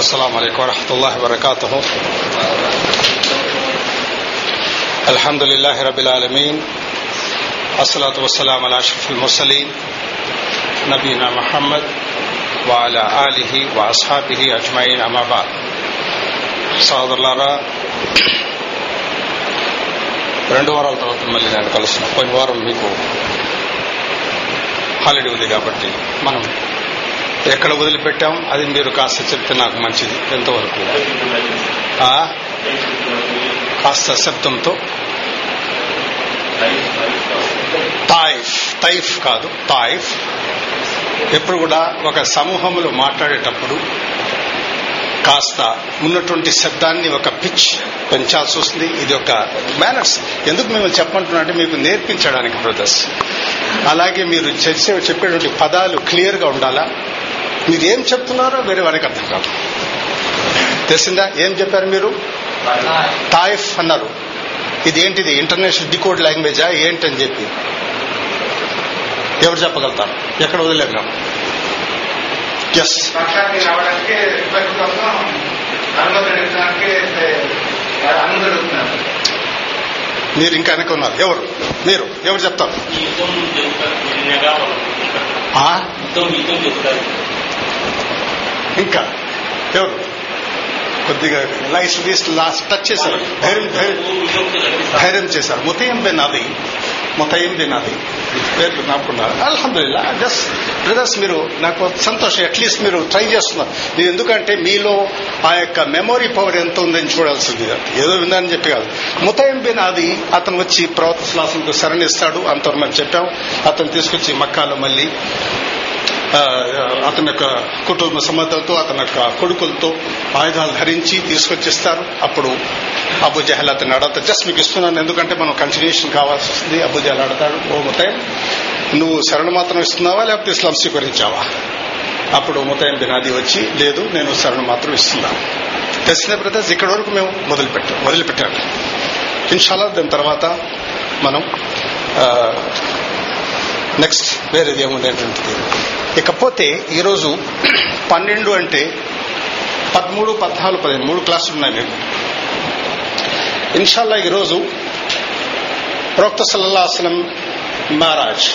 السلام عليكم ورحمة الله وبركاته الحمد لله رب العالمين الصلاة والسلام على أشرف المرسلين نبينا محمد وعلى آله وأصحابه أجمعين أما بعد సోదరులారా రెండు వారాల తర్వాత మళ్ళీ నేను కలుస్తున్నా పోయిన వారం మీకు హాలిడే ఉంది కాబట్టి మనం ఎక్కడ వదిలిపెట్టాం? అది మీరు కాస్త చెప్తే నాకు మంచిది. ఎంతవరకు? కాస్త శబ్దంతో. తాయిఫ్. తైఫ్ కాదు తాయిఫ్. ఎప్పుడు కూడా ఒక సమూహంలో మాట్లాడేటప్పుడు కాస్త ఉన్నటువంటి శబ్దాన్ని ఒక పిచ్ పెంచాల్సి వస్తుంది. ఇది ఒక మేనర్స్ ఎందుకు మిమ్మల్ని చెప్పమంటున్నా అంటే మీకు నేర్పించడానికి బ్రదర్స్ అలాగే మీరు చేసే చెప్పేటువంటి పదాలు క్లియర్గా ఉండాలా? మీరు ఏం చెప్తున్నారో వేరే వారికి అర్థం కాదు. తెలిసిందా? ఏం చెప్పారు మీరు? తాయిఫ్ అన్నారు. ఇది ఏంటిది ఇంటర్నేషనల్ డికోడ్ లాంగ్వేజా? ఏంటని చెప్పి. ఎవరు చెప్పగలుగుతారు? ఎక్కడ వదిలేము ఎస్ మీరు ఇంకా వెనక ఉన్నారు. ఎవరు? మీరు. ఎవరు చెప్తారు యుద్ధం చెప్తారు నిన్నగా ఆ? యుద్ధం యుద్ధం చెప్తారు ఇంకా. ఎవరు కొద్దిగా లైఫ్ తీసి లాస్ట్ టచ్ చేశారు. ధైర్యం ధైర్యం. చేశారు. ముతయం బిన్ అది. ముతయం బిన్ అది. పేర్లు నాకున్నారు అల్హమ్దుల్లా జస్ట్ బ్రదర్స్ మీరు నాకు సంతోషం అట్లీస్ట్ మీరు ట్రై చేస్తున్నారు. నేను ఎందుకంటే మీలో ఆ యొక్క మెమొరీ పవర్ ఎంత ఉందని చూడాల్సింది. ఏదో విందని చెప్పి కాదు. ముతయం బిన్ అది అతను వచ్చి ప్రవర్త శ్లాసంతో శరణిస్తాడు. అంతవరకు మనం చెప్పాం. అతను తీసుకొచ్చి మక్కాలో మళ్ళీ అతని యొక్క కుటుంబ సమతతో అతని యొక్క కొడుకులతో ఆయుధాలు ధరించి తీసుకొచ్చిస్తారు. అప్పుడు అబు జహల్ అతన్ని అడగతా జస్ట్ మీకు ఇస్తున్నాను ఎందుకంటే మనం కంటిన్యూషన్ కావాల్సి వస్తుంది. అబు జహల్ అడతాడు ఓ ముతయం నువ్వు శరణు మాత్రం ఇస్తున్నావా లేకపోతే ఇస్లాం స్వీకరించావా? అప్పుడు ముతయం బినాది వచ్చి లేదు నేను శరణు మాత్రం ఇస్తున్నాను. తెలిసిన బ్రదర్స్ ఇక్కడ వరకు మేము మొదలుపెట్టాం మొదలుపెట్టాను ఇన్షాల్లా దాని తర్వాత మనం నెక్స్ట్ వేరేది ఏముంది ఏంటంటే ఇకపోతే ఈరోజు పన్నెండు అంటే పదమూడు పద్నాలుగు పదిహేను మూడు క్లాసులు ఉన్నాయి మీకు. ఇన్షాల్లా ఈరోజు ప్రవక్త సల్లాహసనం మహారాజ్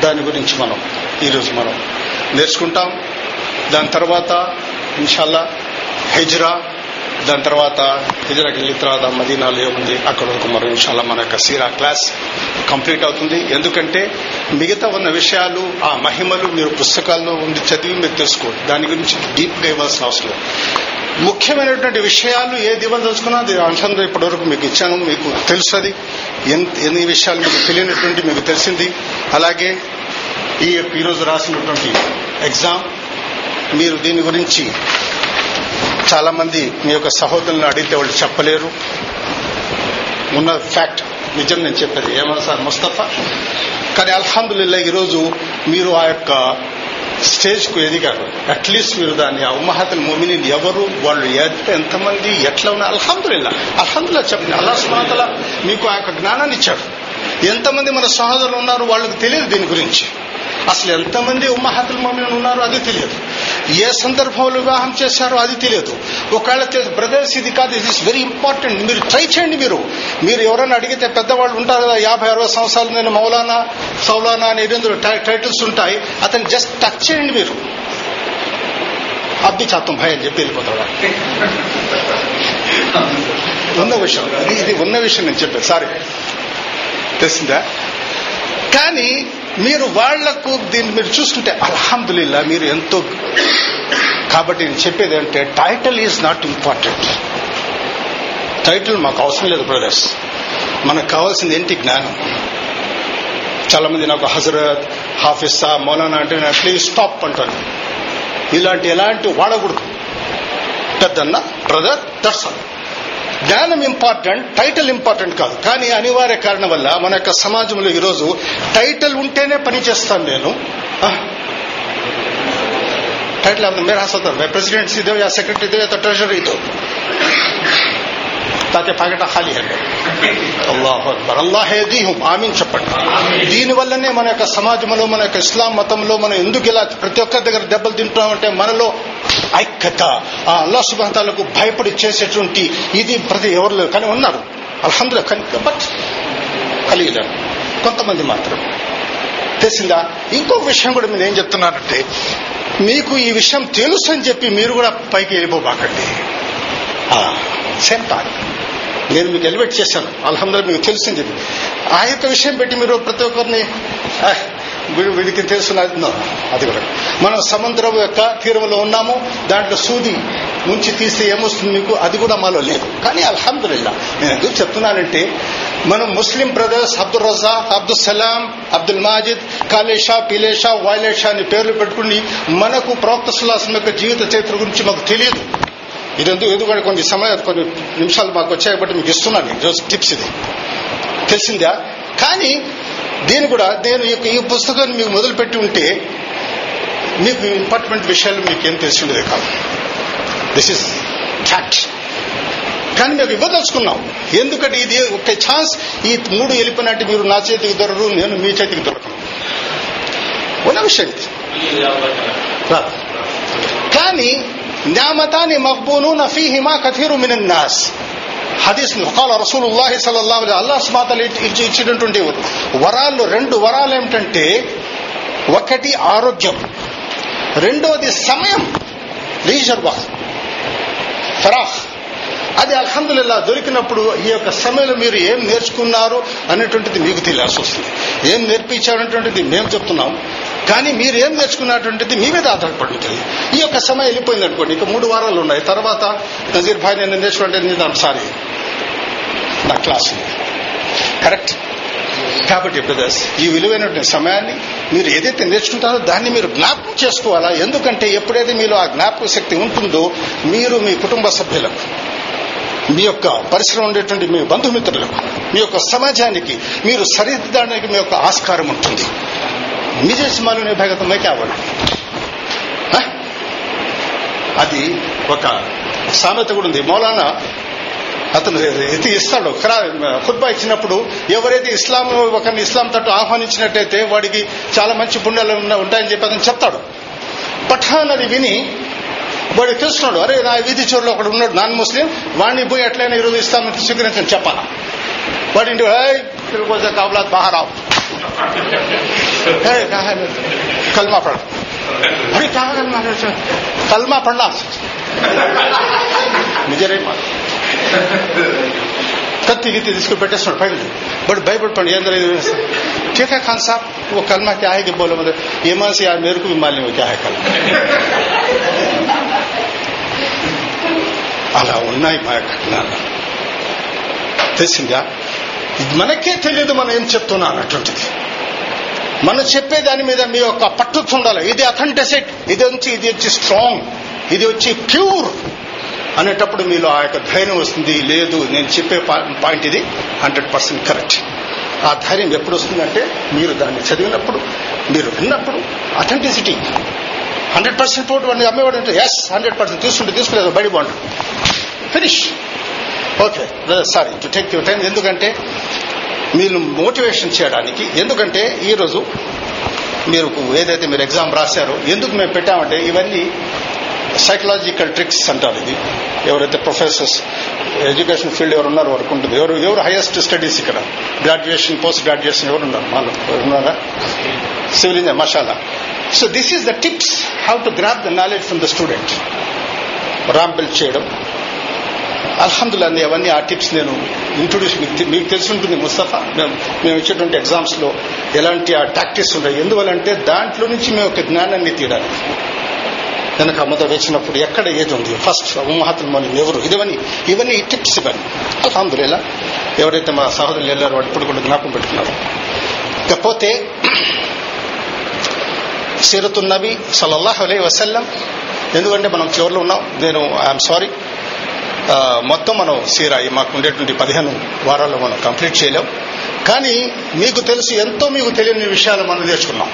దాని గురించి మనం ఈరోజు మనం నేర్చుకుంటాం. దాని తర్వాత ఇన్షాల్లా హెజ్రా దాని తర్వాత హిజరాకి వెళ్ళిన తర్వాత మదీనాలో ఏముంది అక్కడ వరకు మరో ఇన్షాల్లో మన యొక్క సీరా క్లాస్ కంప్లీట్ అవుతుంది. ఎందుకంటే మిగతా ఉన్న విషయాలు ఆ మహిమలు మీరు పుస్తకాల్లో ఉండి చదివి మీరు తెలుసుకోండి. దాని గురించి డీప్గా ఇవ్వాల్సిన అవసరం ముఖ్యమైనటువంటి విషయాలు ఏది ఇవ్వదలుచుకున్నా అది అంశంలో ఇప్పటివరకు మీకు ఇచ్చాను. మీకు తెలుస్తుంది ఎన్ని విషయాలు మీకు తెలియనటువంటి మీకు తెలిసింది. అలాగే ఈ యొక్క ఈరోజు రాసినటువంటి ఎగ్జామ్ మీరు దీని గురించి చాలా మంది మీ యొక్క సహోదరులను అడిగితే వాళ్ళు చెప్పలేరు. ఉన్న ఫ్యాక్ట్ నిజం నేను చెప్పేది ఏమన్నా సార్? ముస్తఫా? కానీ అల్హందుల్లా ఈరోజు మీరు ఆ యొక్క స్టేజ్కు ఎదిగారు. అట్లీస్ట్ మీరు దాన్ని ఆ మోమిని ఎవరు వాళ్ళు ఎంతమంది ఎట్లా ఉన్నారు? అల్హందుల్లా అల్హందుల్లా చెప్పండి. అల్లా సుమాతల మీకు ఆ యొక్క జ్ఞానాన్ని ఇచ్చాడు. ఎంతమంది మన సహోదరులు ఉన్నారు వాళ్ళకి తెలియదు దీని గురించి. అసలు ఎంతమంది ఉమ్మహాతుల్ మోమిన్ ఉన్నారు అది తెలియదు. ఏ సందర్భంలో వివాహం చేశారో అది తెలియదు. ఒకవేళ బ్రదర్స్ ఇది కాదు ఇది ఇస్ వెరీ ఇంపార్టెంట్ మీరు ట్రై చేయండి మీరు. మీరు ఎవరైనా అడిగితే పెద్దవాళ్ళు ఉంటారు కదా యాభై అరవై సంవత్సరాలు నేను మౌలానా సౌలానా అని ఎనిమిది టైటిల్స్ ఉంటాయి. అతను జస్ట్ టచ్ చేయండి మీరు. అబ్బి చాతం భయ అని చెప్పి వెళ్ళిపోతాడు ఉన్న విషయం ఇది ఇది ఉన్న విషయం నేను చెప్పాను. సారీ తెలిసిందా కానీ మీరు వాళ్ళకు దీన్ని మీరు చూసుకుంటే అల్హమ్దుల్లా మీరు ఎంతో కాబట్టి నేను చెప్పేది అంటే title is not important title మాకు అవసరం లేదు బ్రదర్స్ మనకు కావాల్సింది ఏంటి జ్ఞానం? చాలా మంది నాకు హజరత్ హాఫిస్సా మౌలానా అంటే నేను ప్లీజ్ స్టాప్ అంటాను ఇలాంటి ఎలాంటి వాడకూడదు. పెద్దన్న బ్రదర్ దర్శనం జ్ఞానం ఇంపార్టెంట్ టైటిల్ ఇంపార్టెంట్ కాదు కానీ అనివార్య కారణం వల్ల మన యొక్క సమాజంలో ఈరోజు టైటిల్ ఉంటేనే పని చేస్తాను నేను टाइटल आपने मेरा हाथ होता है प्रेसिडेंट सी दो या सेक्रेटरी दो या तो ट्रेजरी दो ताकि పాకెట్ ఖాళీ है అల్లాహ్ అక్బర్ అల్లాహ్ ఏది హుం ఆమీన్ చెప్పండి దీని వల్లనే మన యొక్క సమాజంలో మన యొక్క ఇస్లాం మతంలో మనం ఎందుకు ఇలా ప్రతి ఒక్కరి దగ్గర దెబ్బలు తింటున్నామంటే మనలో ఐక్యత. ఆ అల్లా సుబాతాలకు భయపడి చేసేటువంటి ఇది ప్రతి ఎవరు కానీ ఉన్నారు. అల్హందులో కానీ బట్ కలిగినారు కొంతమంది మాత్రం. తెలిసిందా? ఇంకో విషయం కూడా మీరు ఏం చెప్తున్నారంటే మీకు ఈ విషయం తెలుసు అని చెప్పి మీరు కూడా పైకి వెళ్ళిపోబాకండి. సేమ్ థాట్ నేను మీకు ఎలివేట్ చేశాను. అల్హందులో మీకు తెలుసు అని చెప్పి. ఆ యొక్క విషయం పెట్టి మీరు ప్రతి ఒక్కరిని వీడికి తెలుసున్నది అది కూడా. మనం సముద్రం యొక్క తీరంలో ఉన్నాము దాంట్లో సూది ముంచి తీస్తే ఏమొస్తుంది మీకు? అది కూడా మాలో లేదు. కానీ అల్హమ్దుల్లా నేను ఎందుకు చెప్తున్నానంటే మనం ముస్లిం బ్రదర్స్ అబ్దుల్ రజా అబ్దుల్ సలాం అబ్దుల్ మాజిద్ కాలేషా పిలేషా వైలేషా అని పేర్లు పెట్టుకుని మనకు ప్రవక్త సుల్లాసం యొక్క జీవిత చరిత్ర గురించి మాకు తెలియదు. ఇది ఎందుకు ఎందుకంటే కొన్ని సమయం కొన్ని నిమిషాలు మాకు వచ్చాయి బట్టి మీకు ఇస్తున్నాను ఈరోజు టిప్స్ ఇది. తెలిసిందా? కానీ దీని కూడా నేను ఈ- ఈ పుస్తకాన్ని మీకు మొదలుపెట్టి ఉంటే మీకు ఇంపార్టెంట్ విషయాలు మీకు ఏం తెలిసి ఉండేది కాదు. దిస్ ఇస్ ఫ్యాక్ట్ కానీ మేము ఇవ్వదలుచుకున్నాం. ఎందుకంటే ఇది ఒక ఛాన్స్ ఈ మూడు వెళ్ళిపోయినట్టు మీరు నా చేతికి దొరకరు నేను మీ చేతికి దొరకను. ఉన్న విషయం ఇది. రా. మహబూను న్యామతాని మక్బూను ఫీహిమా కథీరు మినన్ నాస్. హదీస్ కాల రసూలుల్లాహి సల్లల్లాహు అలైహి అల్లాహ్ సుబ్హానహు ఇచ్చి ఇచ్చినటువంటి వరాల్లో రెండు వరాలు ఏమిటంటే ఒకటి ఆరోగ్యం రెండోది సమయం లీజర్ వా ఫరాహ్. అది అల్హమ్దుల్లా దొరికినప్పుడు ఈ యొక్క సమయంలో మీరు ఏం నేర్చుకున్నారు అనేటువంటిది మీకు తెలియాల్సి వస్తుంది. ఏం నేర్పించారనేటువంటిది మేము చెప్తున్నాం. కానీ మీరు ఏం నేర్చుకున్నటువంటిది మీ మీద ఆధారపడి ఉంటుంది. ఈ యొక్క సమయం వెళ్ళిపోయింది అనుకోండి ఇక మూడు వారాలు ఉన్నాయి. తర్వాత నజీర్ భాయ్ నేను నేర్చుకుంటే నేను సారీ. నా క్లాస్. కరెక్ట్? కాబట్టి బ్రదర్స్ ఈ విలువైనటువంటి సమయాన్ని మీరు ఏదైతే నేర్చుకుంటారో దాన్ని మీరు జ్ఞాపకం చేసుకోవాలా? ఎందుకంటే ఎప్పుడైతే మీలో ఆ జ్ఞాపక శక్తి ఉంటుందో మీరు మీ కుటుంబ సభ్యులకు మీ యొక్క పరిసరం ఉండేటువంటి మీ బంధుమిత్రులకు మీ యొక్క సమాజానికి మీరు సరిదిద్దడానికి మీ యొక్క ఆస్కారం ఉంటుంది. నిజ మాలునే భగత కావాలి అది ఒక సామెత కూడా ఉంది. మౌలానా అతను ఇది ఇస్తాడు. ఖుద్బా ఇచ్చినప్పుడు ఎవరైతే ఇస్లాం ఒకరిని ఇస్లాం తట్టు ఆహ్వానించినట్టయితే వాడికి చాలా మంచి పుణ్యాలు ఉంటాయని చెప్పి అతను చెప్తాడు. పఠాన్ అది విని వాడు తెలుస్తున్నాడు అరే నా వీధి చోరులో ఒకడు ఉన్నాడు నాన్ ముస్లిం వాడిని పోయి ఎట్లయినా ఈరోజు ఇస్లాం స్వీకరించని చెప్పాలా? వాడి ఇంటి తిరుగుకోసం కబలాత్ మహారావు కల్మా పడ. కల్మా పడలా. నిజరే కత్తి గిత్తి తీసుకుని పెట్టేస్తున్నాడు పైన బట్ భయపడుతుంది ఏం తెలియదు ठीक है खान साहब वो कलमा क्या है कि बोलो मतलब ये मन से అలా ఉన్నాయి మా ఘటనలు తెలిసిందా మనకే తెలియదు మనం ఏం చెప్తున్నా అన్నటువంటిది మనం చెప్పే దాని మీద మీ యొక్క పట్టుకు ఉండాలి ఇది అథంటసెట్ ఇది వచ్చి ఇది వచ్చి స్ట్రాంగ్ ఇది వచ్చి ప్యూర్ అనేటప్పుడు మీలో ఆ యొక్క ధైర్యం వస్తుంది. లేదు నేను చెప్పే పాయింట్ ఇది. Hundred percent correct. ఆ ధైర్యం ఎప్పుడు వస్తుందంటే మీరు దాన్ని చదివినప్పుడు మీరు విన్నప్పుడు అథెంటిసిటీ హండ్రెడ్ పర్సెంట్ పోటీ వాడిని అమ్మేవాడు అంటే ఎస్ హండ్రెడ్ పర్సెంట్ తీసుకుంటే తీసుకులేదు బయట బాగుంటుంది finish okay sorry to take your time ఎందుకంటే మీరు మోటివేషన్ చేయడానికి ఎందుకంటే ఈరోజు మీరు ఏదైతే మీరు ఎగ్జామ్ రాశారో ఎందుకు మేము పెట్టామంటే ఇవన్నీ సైకలాజికల్ ట్రిక్స్ అంటారు ఇది. ఎవరైతే ప్రొఫెసర్స్ ఎడ్యుకేషన్ ఫీల్డ్ ఎవరు ఉన్నారు వరకు ఉంటుంది. ఎవరు ఎవరు హైయెస్ట్ స్టడీస్ ఇక్కడ? గ్రాడ్యుయేషన్ పోస్ట్ గ్రాడ్యుయేషన్ ఎవరు ఉన్నారు మాలో ఎవరు ఉన్నారా? Civil engineer masala so this is the tips how to grab the knowledge from the student ramp build చేయడం అల్హమ్దుల్లా అవన్నీ ఆ టిప్స్ నేను ఇంట్రొడ్యూస్ మీకు మీకు తెలిసి ఉంటుంది ముస్తఫా. మేము మేము ఇచ్చేటువంటి ఎగ్జామ్స్లో ఎలాంటి ఆ టాక్టిక్స్ ఉంటాయి. ఎందువలంటే దాంట్లో నుంచి మేము ఒక జ్ఞానాన్ని తీయడానికి వెనక మొదలు వేసినప్పుడు ఎక్కడ ఏది ఉంది? ఫస్ట్ ఉమ్మహాతులు ఎవరు? ఇవన్నీ ఇవన్నీ టిప్స్ ఇవన్నీ అల్హందులేలా ఎవరైతే మా సహోదరులు వెళ్ళారో వాడు ఇప్పుడు కూడా జ్ఞాపకం పెట్టుకున్నారు. ఇకపోతే సీరతు నబీ సల్లల్లాహు అలైహి వసల్లం ఎందుకంటే మనం చివరిలో ఉన్నాం నేను ఐఎమ్ సారీ మొత్తం మనం సీరా మాకు ఉండేటువంటి పదిహేను వారాల్లో మనం కంప్లీట్ చేయలేం. కానీ మీకు తెలుసు ఎంతో మీకు తెలియని విషయాలు మనం నేర్చుకున్నాం.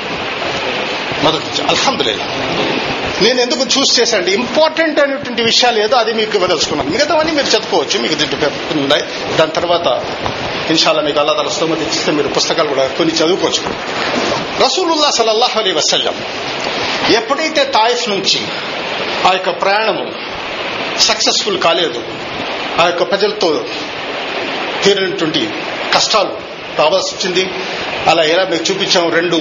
మొదటి నుంచి అల్హందులేలా నేను ఎందుకు చూస్ చేశాను ఇంపార్టెంట్ అయినటువంటి విషయాలు ఏదో అది మీకు ఇవ్వదలుచుకున్నాను. మిగతావన్నీ మీరు చదువుకోవచ్చు మీకు దీంట్లో ఉన్నాయి. దాని తర్వాత ఇన్షాల్లా మీకు అల్లా తల స్తోమతి ఇచ్చిస్తే మీరు పుస్తకాలు కూడా కొన్ని చదువుకోవచ్చు. రసూలుల్లా సలల్లాహు అలీ వసల్లం ఎప్పుడైతే తాయిఫ్ నుంచి ఆ యొక్క ప్రయాణము సక్సెస్ఫుల్ కాలేదు ఆ యొక్క ప్రజలతో తీరినటువంటి కష్టాలు రావాల్సి వచ్చింది. అలా ఎలా మీకు చూపించాం రెండు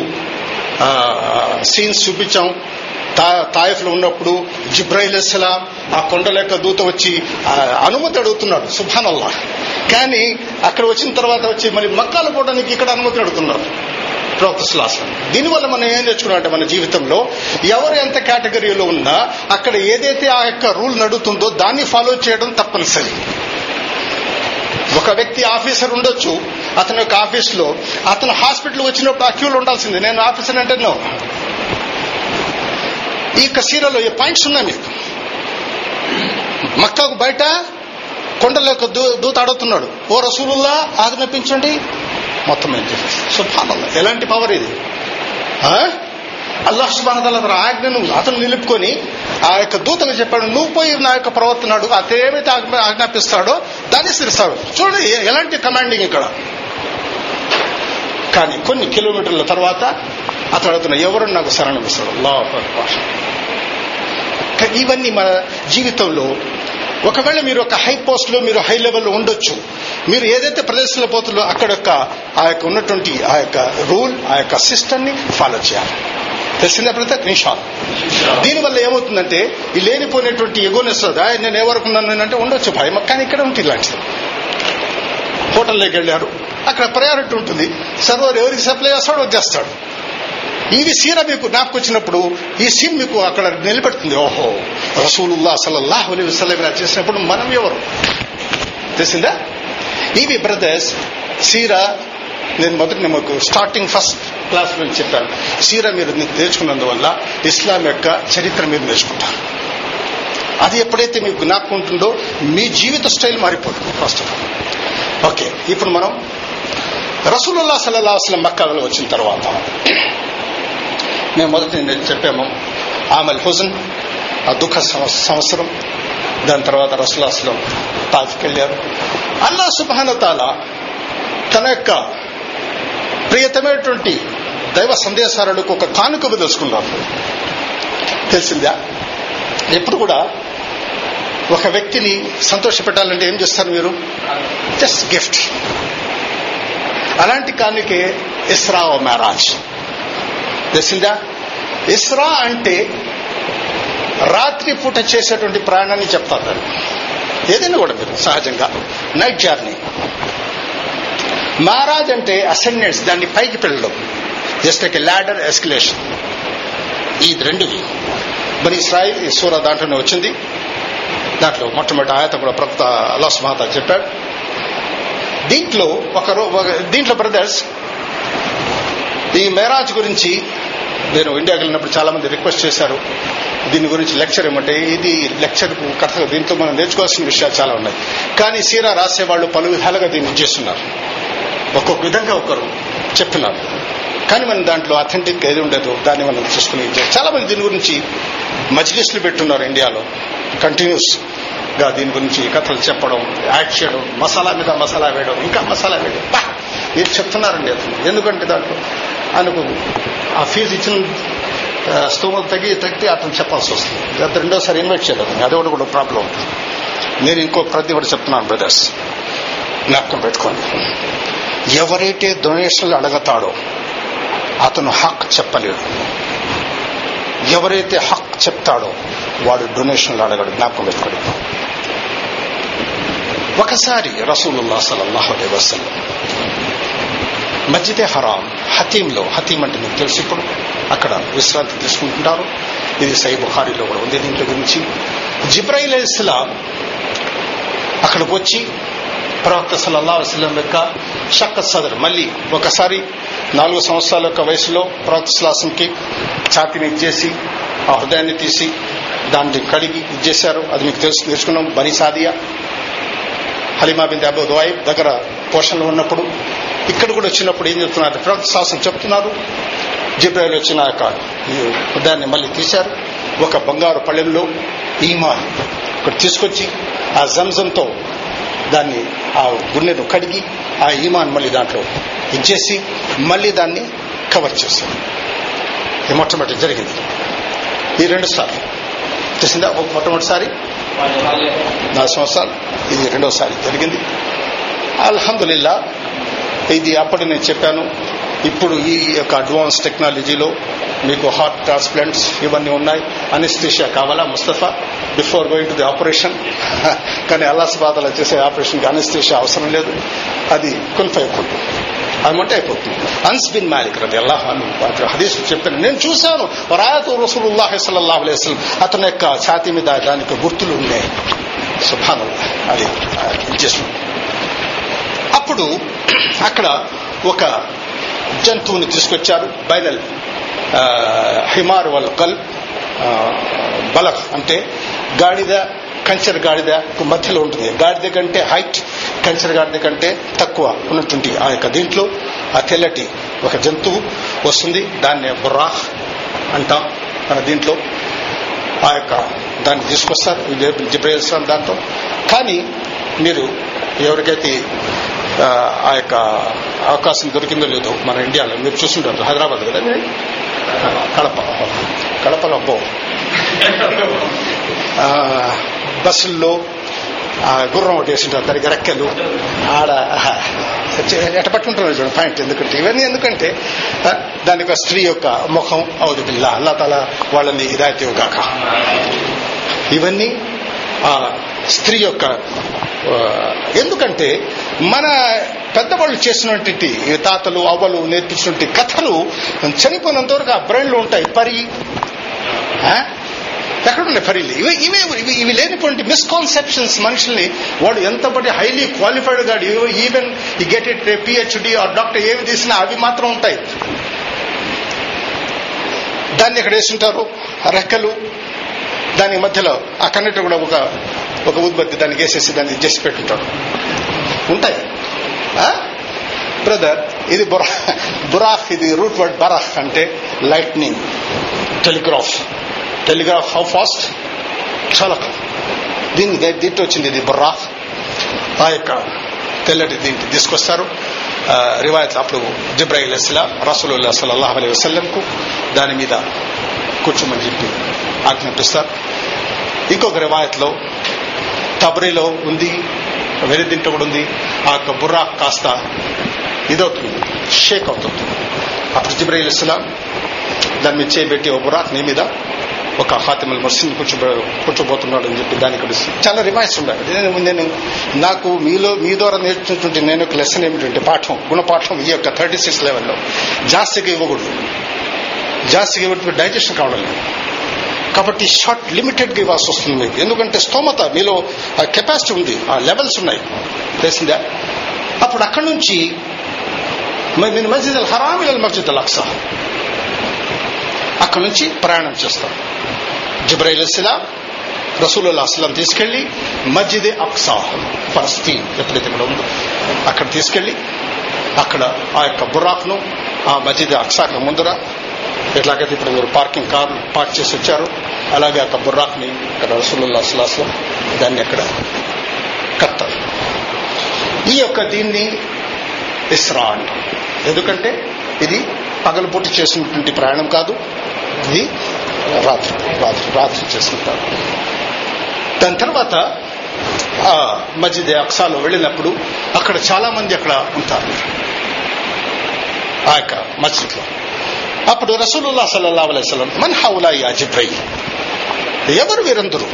సీన్స్ చూపించాం తాయిఫ్లో ఉన్నప్పుడు జిబ్రాయిల్ అస్సలాం ఆ కొండల యొక్క దూత వచ్చి అనుమతి అడుగుతున్నాడు. సుభానల్లా. కానీ అక్కడ వచ్చిన తర్వాత వచ్చి మరి మక్కాలు పోవడానికి ఇక్కడ అనుమతి అడుగుతున్నారు. ప్రవక్త సులాసనం దీనివల్ల మనం ఏం నేర్చుకున్నామంటే మన జీవితంలో ఎవరు ఎంత కేటగిరీలో ఉన్నా అక్కడ ఏదైతే ఆ యొక్క రూల్ నడుతుందో దాన్ని ఫాలో చేయడం తప్పనిసరి. ఒక వ్యక్తి ఆఫీసర్ ఉండొచ్చు అతని యొక్క ఆఫీస్లో అతను హాస్పిటల్ వచ్చినప్పుడు ఆ క్యూలో ఉండాల్సిందే. నేను ఆఫీసర్ అంటే నో ఈ కసీరాలో ఈ పాయింట్స్ ఉన్నాయి మీకు? మక్కాకు బయట కొండల యొక్క దూ- దూత అడుగుతున్నాడు ఓ రసూలుల్లా ఆజ్ఞాపించండి మొత్తం ఏం చేసేసి సుభానల్లా ఎలాంటి పవర్ ఇది? ఆ? అల్లాహ్ సుబానతల ఆజ్ఞను అతను నిలుపుకొని ఆ యొక్క దూతను చెప్పాడు నువ్వు పోయి నా యొక్క ప్రవర్తనాడు అతను ఏమైతే ఆజ్ఞ- ఆజ్ఞాపిస్తాడో దాన్ని సిరిస్తాడు చూడండి ఎలాంటి కమాండింగ్ ఇక్కడ? కానీ కొన్ని కిలోమీటర్ల తర్వాత అతడు అతను ఎవరు నాకు శరణం ఇస్తాడు. క- ఇవన్నీ మన జీవితంలో ఒకవేళ మీరు ఒక హై పోస్ట్లో మీరు హై లెవెల్లో ఉండొచ్చు. మీరు ఏదైతే ప్రదేశంలో పోతుందో అక్కడ యొక్క ఆ యొక్క ఉన్నటువంటి ఆ యొక్క రూల్ ఆ యొక్క సిస్టమ్ని ఫాలో చేయాలి. తెలిసిందే ప్రతి నిమిషాలు దీనివల్ల ఏమవుతుందంటే ఈ లేనిపోయినటువంటి ఎగోనెస్ నేను ఎవరికి ఉన్నాను? అంటే ఉండొచ్చు భయం కానీ ఇక్కడ ఉంటుంది ఇలాంటిది. హోటల్లోకి వెళ్ళారు. అక్కడ ప్రయారిటీ ఉంటుంది. సర్వర్ ఎవరికి సప్లై చేస్తాడో వచ్చేస్తాడు ఇవి సీర మీకు వచ్చినప్పుడు ఈ సీన్ మీకు అక్కడ నిలబెడుతుంది. ఓహో రసూలుల్లా సల్లల్లాహు అలీ వసలం ఇలా చేసినప్పుడు మనం ఎవరు? తెలిసిందా? ఇవి బ్రదర్స్ సీరా నేను మొదటి మీకు స్టార్టింగ్ ఫస్ట్ క్లాస్ నుంచి చెప్పాను. సీరా మీరు నేర్చుకున్నందువల్ల ఇస్లాం యొక్క చరిత్ర మీరు నేర్చుకుంటారు. అది ఎప్పుడైతే మీకు జ్ఞాపకం ఉంటుందో మీ జీవిత స్టైల్ మారిపోతుంది ఫస్ట్ ఆఫ్ ఆల్. ఓకే ఇప్పుడు మనం రసూలుల్లా సల్లల్లా అసలం మక్కాలో వచ్చిన తర్వాత మేము మొదటి చెప్పాము ఆమెల్ హుజన్ ఆ దుఃఖ సంవత్సరం దాని తర్వాత రసులాస్లం తాజుకెళ్ళారు. అల్లా సుబానతాల తన యొక్క ప్రియతమైనటువంటి దైవ సందేశాలకు ఒక కానుక తెలుసుకున్నారు తెలిసిందా? ఎప్పుడు కూడా ఒక వ్యక్తిని సంతోషపెట్టాలంటే ఏం చేస్తారు మీరు? జస్ట్ గిఫ్ట్ అలాంటి కానుకే ఇస్రా మ్యారాజ్. తెలిసిందా? ఇస్రా అంటే రాత్రి పూట చేసేటువంటి ప్రయాణాన్ని చెప్తారు దాన్ని. ఏదైనా కూడా మీరు సహజంగా. Night journey. మహారాజ్ అంటే అసెండెంట్స్ దాన్ని పైకి పెళ్ళడం జస్ట్ లైక్ ల్యాడర్ ఎస్కలేషన్. ఈ రెండువి. మరి ఇస్రాయి ఈ సూర దాంట్లోనే వచ్చింది. దాంట్లో మొట్టమొదటి ఆయత కూడా ప్రవక్త అలాస్ మహాతా చెప్పాడు. దీంట్లో ఒక ఒక- దీంట్లో బ్రదర్స్ ఈ మేరాజ్ గురించి నేను ఇండియాకి వెళ్ళినప్పుడు చాలా మంది రిక్వెస్ట్ చేశారు. దీని గురించి లెక్చర్ ఏమంటే ఇది లెక్చర్ కథ దీంతో మనం నేర్చుకోవాల్సిన విషయాలు చాలా ఉన్నాయి. కానీ సీరా రాసేవాళ్ళు పలు విధాలుగా దీన్ని చేస్తున్నారు. ఒక్కొక్క విధంగా ఒకరు చెప్తున్నారు. కానీ మనం దాంట్లో అథెంటిక్ ఏది ఉండదు దాన్ని మనం చూసుకుని చాలా మంది దీని గురించి మజ్లిస్లు పెట్టున్నారు ఇండియాలో. కంటిన్యూస్గా దీని గురించి కథలు చెప్పడం యాడ్ చేయడం మసాలా మీద మసాలా వేయడం ఇంకా మసాలా వేయడం. బా! ఏం చెప్తున్నారండి అతను. ఎందుకంటే దాంట్లో ఆయనకు ఆ ఫీజు ఇచ్చిన ఆ, తగ్గి తగ్గితే అతను చెప్పాల్సి వస్తుంది గత రెండోసారి ఇన్వైట్ చేయలేదు అది ఒకటి కూడా ప్రాబ్లం ఉంటుంది నేను ఇంకో ప్రతి కూడా చెప్తున్నాను బ్రదర్స్ జ్ఞాపకం పెట్టుకోండి ఎవరైతే డొనేషన్లు అడగతాడో అతను హక్ చెప్పలేడు. ఎవరైతే హక్ చెప్తాడో వాడు డొనేషన్లు అడగడు. జ్ఞాపకం పెట్టుకోండి. ఒకసారి రసూలుల్లా సలల్లాహు అలైహి వసల్లం మస్జిదే హరాం. హతీంలో హతీం అంటే మీకు తెలుసు ఇప్పుడు. అక్కడ విశ్రాంతి తీసుకుంటున్నారు. ఇది సై బుహారీలో కూడా ఉంది దీంట్లో గురించి. జిబ్రాయిల్ ఇస్లాం అక్కడికి వచ్చి ప్రవక్త సల్లల్లా వసలం యొక్క షక్క సదర్ మళ్ళీ ఒకసారి నాలుగు సంవత్సరాల యొక్క వయసులో ప్రవక్త సలాసంకి ఛాతిని ఇచ్చేసి ఆ హృదయాన్ని తీసి దాన్ని కడిగి ఇచ్చేశారు. అది మీకు తెలుసు నేర్చుకున్నాం. Bani Sadia Halima bin Abu Duwaib దగ్గర పోషణలో ఉన్నప్పుడు ఇక్కడ కూడా వచ్చినప్పుడు ఏం చెప్తున్నారు? ప్రవక్త శాసనం చెప్తున్నారు. జిబ్రాయిల్ వచ్చిన యొక్క ఈ దాన్ని మళ్ళీ తీశారు. ఒక బంగారు పళ్ళెంలో ఈమాన్ ఇక్కడ తీసుకొచ్చి ఆ జంజంతో దాన్ని ఆ గుండెను కడిగి ఆ ఈమాన్ మళ్ళీ దాంట్లో ఇచ్చేసి మళ్ళీ దాన్ని కవర్ చేశారు. ఇది మొట్టమొదటి జరిగింది. ఈ రెండు సార్లు. తెలిసిందా? ఒక మొట్టమొదటిసారి? నాలుగు సంవత్సరాలు. ఇది రెండోసారి జరిగింది. అల్హందుల్లా ఇది అప్పుడు నేను చెప్పాను. ఇప్పుడు ఈ యొక్క అడ్వాన్స్ టెక్నాలజీలో మీకు హార్ట్ ట్రాన్స్ప్లాంట్స్ ఇవన్నీ ఉన్నాయి. అనిస్థిషియా కావాలా Mustafa? Before going to the operation కానీ అల్లాసబాద్ చేసే ఆపరేషన్కి అనిస్థిషియా అవసరం లేదు. అది కొనిపోయకుండా అదమంటే అయిపోతుంది. అన్స్ బిన్ మాలిక్ రది అల్లాహ్ హదీస్ చెప్పాను నేను చూశాను. రాయతు రసూలుల్లాహ్ సల్లల్లాహు అలైహి వసల్లం అతని యొక్క ఛాతీ మీద దానికి గుర్తులు ఉన్నాయి. సుభానం అది చేసిన అప్పుడు అక్కడ ఒక జంతువుని తీసుకొచ్చారు బైనల్ హిమార్ వల్ కల్ బలఫ్ అంటే గాడిద కంచర్ గాడిద మధ్యలో ఉంటుంది గాడిద కంటే హైట్ కంచర్ గాడిద కంటే తక్కువ ఉన్నటువంటి ఆ యొక్క దీంట్లో ఆ తెల్లటి ఒక జంతువు వస్తుంది దాన్ని బుర్రాహ్ అంటాం మన దీంట్లో ఆ యొక్క దాన్ని తీసుకొస్తారు జిబ్రాయిల్ దాంతో దాంట్లో కానీ మీరు ఎవరికైతే ఆ, యొక్క అవకాశం దొరికిందో లేదో మన ఇండియాలో. మీరు చూస్తుంటారు హైదరాబాద్ కదా? కడప కడపలో అబ్బో. బస్సుల్లో గుర్రం ఒకటి వేసింటారు దానికి రెక్కలు ఆడ ఎట పట్టుకుంటున్నారు చూడండి పాయింట్. ఎందుకంటే ఇవన్నీ ఎందుకంటే ఆ, దానికి ఒక స్త్రీ యొక్క ముఖం అవుదు బిల్లా అల్లా తల వాళ్ళని ఇదాయితీ గాక ఇవన్నీ ఆ స్త్రీ యొక్క ఎందుకంటే మన పెద్దవాళ్ళు చేసినటువంటి ఈ తాతలు అవ్వలు నేర్పించినటువంటి కథలు చనిపోయినంత వరకు ఆ బ్రెయిన్లో ఉంటాయి. పరి. ఎక్కడున్నాయి ఫరీలు ఇవి ఇవే ఇవి ఇవి లేనిటువంటి మిస్కాన్సెప్షన్స్ మనుషుల్ని వాడు ఎంతబడి హైలీ క్వాలిఫైడ్ గాడు ఈవెన్ ఈ get it PhD or doctor ఏవి తీసినా అవి మాత్రం ఉంటాయి. దాన్ని ఇక్కడ వేసుంటారు? రెక్కలు. దాని మధ్యలో ఆ కన్నెట కూడా ఒక ఒక ఉద్బత్తి దానికి వేసేసి దాన్ని చేసి పెట్టుంటాడు ఉంటాయి. బ్రదర్ ఇది బురా బురాహ్ ఇది రూట్ వర్డ్ బరాహ్ అంటే lightning telegraph telegraph how fast చాలా దీన్ని దే- దీంట్లో వచ్చింది ఇది బుర్రాహ్ ఆ యొక్క తెల్లటి దీనికి తీసుకొస్తారు. రివాయత్ అప్పుడు జిబ్రాయిల్ అస్లాం రసూలుల్లా సల్లల్లాహు అలీ వసల్లంకు దాని మీద కూర్చోమని చెప్పి ఆజ్ఞాపిస్తారు ఇంకొక రివాయత్లో తబ్రీలో ఉంది. వేరే దీంట్లో కూడా ఉంది. ఆ యొక్క బుర్రా కాస్త ఇదవుతుంది. షేక్ అవుతుంది. అప్పుడు జిబ్రాయిల్ ఇస్లాం దాని మీద చేయబెట్టి ఓ బురాక్ నీ మీద ఒక హాతిమల్ మర్సిన్ కూర్చో కూర్చోబోతున్నాడు అని చెప్పి దానికి కూడా చాలా రిమైన్స్ ఉండాలి నేను నేను నాకు మీలో మీ ద్వారా నేర్చుకుంటుంటే నేను ఒక లెసన్ ఏమిటంటే పాఠం గుణపాఠం ఈ యొక్క థర్టీ సిక్స్ లెవెల్లో. జాస్తిగా ఇవ్వకూడదు. జాస్తిగా ఇవ్వడం డైజెషన్ కావడం లేదు. కాబట్టి షార్ట్ లిమిటెడ్గా ఇవ్వాల్సి వస్తుంది. మీకు ఎందుకంటే స్తోమత మీలో ఆ కెపాసిటీ ఉంది ఆ లెవెల్స్ ఉన్నాయి. తెలిసిందా? అప్పుడు అక్కడి నుంచి మీరు మస్జిద్ అల్ హరామ్ ఇల్ మస్జిద్ అల్ అక్సా. అక్కడి నుంచి ప్రయాణం చేస్తాం. జబ్రైల్ ఇస్లాం రసూలుల్లా అస్లాం తీసుకెళ్ళి మస్జిద్ అక్సా పరిస్థితి ఎప్పుడైతే ఇక్కడ ఉందో అక్కడ తీసుకెళ్ళి అక్కడ ఆ యొక్క బుర్రాక్ను ఆ మస్జిద్ అక్సాకు ముందర ఎట్లాగైతే ఇప్పుడు మీరు పార్కింగ్ కార్ పార్క్ చేసి వచ్చారు అలాగే ఆ బుర్రాక్ని ఇక్కడ రసూలుల్లా అసలాస్లం దాన్ని అక్కడ కట్టారు. ఈ యొక్క దీన్ని ఇస్రా అంటారు. ఎందుకంటే ఇది పగలపూట చేసినటువంటి ప్రయాణం కాదు ఇది రాత్రి రాత్రి రాత్రి చేస్తుంటారు దాని తర్వాత మస్జిద్ అక్సాలో వెళ్ళినప్పుడు అక్కడ చాలా మంది అక్కడ ఉంటారు. ఆ యొక్క మస్జిద్లో. అప్పుడు రసూలుల్లా సల్లల్లా అలైస్లం మన్ హౌలా యా జిబ్రయిల్? ఎవరు వీరందరూ?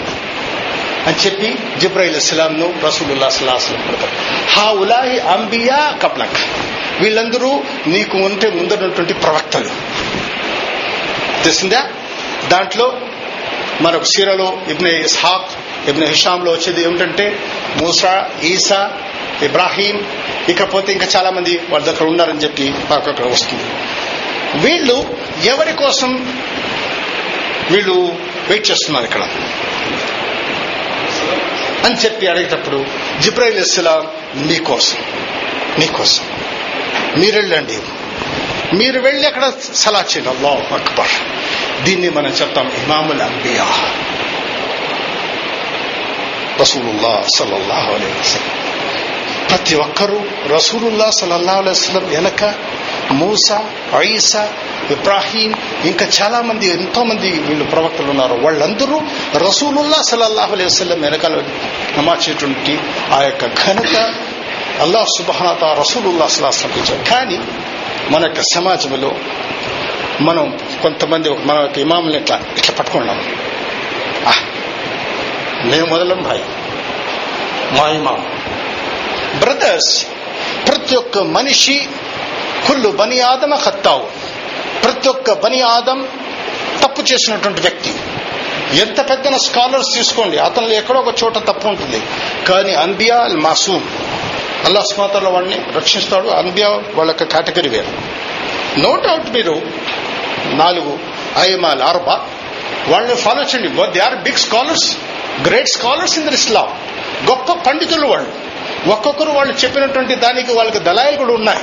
అని చెప్పి జిబ్రాయిల్ ఇస్లాంను రసూలుల్లా సల్లాహం పెడతారు హా ఉలాహి అంబియా కప్లక్ వీళ్ళందరూ నీకు ఉంటే ముందరున్నటువంటి ప్రవక్తలు. తెలిసిందా? దాంట్లో మనకు సీరలో ఇబ్నె ఇస్హాక్ ఇబ్నె హిషాంలో వచ్చేది ఏమిటంటే మూసా ఈసా ఇబ్రాహీం ఇకపోతే ఇంకా చాలా మంది వాళ్ళ దగ్గర ఉన్నారని చెప్పి మాకు అక్కడ వస్తుంది. వీళ్ళు ఎవరి కోసం వీళ్ళు వెయిట్ చేస్తున్నారు ఇక్కడ? అని చెప్పి అడిగేటప్పుడు జిబ్రాయిల్ ఇస్లాం మీకోసం మీకోసం మీరు వెళ్ళండి. మీరు వెళ్ళి అక్కడ సలా చేయండి. అల్లాహ్ అక్బర్. దీన్ని మనం చెప్తాం ఇమాముల్ అంబియా. రసూలుల్లా సల్లల్లాహు అలైహి వసల్లం. ప్రతి ఒక్కరూ రసూలుల్లా సల్లల్లాహు అలైస్లం వెనక మూసా ఐసా ఇబ్రాహీం ఇంకా చాలా మంది ఎంతో మంది వీళ్ళు ప్రవక్తలు ఉన్నారు. వాళ్ళందరూ రసూలుల్లా సలల్లాహు అలైహి వెనకాల నమాచేటువంటి ఆ యొక్క ఘనత అల్లాహ్ సుబహానత రసూలుల్లా సలాహం ఇచ్చారు కానీ మన యొక్క సమాజంలో మనం కొంతమంది మన యొక్క ఇమాములు ఇట్లా ఇట్లా పట్టుకున్నాం. మేము మొదలం భాయ్. మా ఇమాము బ్రదర్స్ ప్రతి ఒక్క మనిషి కుళ్ళు బని ఆదమ హత్తావు ప్రతి ఒక్క బని ఆదం తప్పు చేసినటువంటి వ్యక్తి. ఎంత పెద్ద స్కాలర్స్ తీసుకోండి. అతనిలో ఎక్కడో ఒక చోట తప్పు ఉంటుంది. కానీ అన్బియా మాసూమ్. అల్లా స్మాతల వాడిని రక్షిస్తాడు. అన్బియా వాళ్ళ యొక్క కేటగిరీ వేరు. నో డౌట్ మీరు నాలుగు ఐఎంఆల్ ఆర్బా వాళ్ళని ఫాలో చేయండి. They are big scholars great scholars in the Islam. గొప్ప పండితులు వాళ్ళు. ఒక్కొక్కరు వాళ్ళు చెప్పినటువంటి దానికి వాళ్ళకి దళాయిలు కూడా ఉన్నాయి.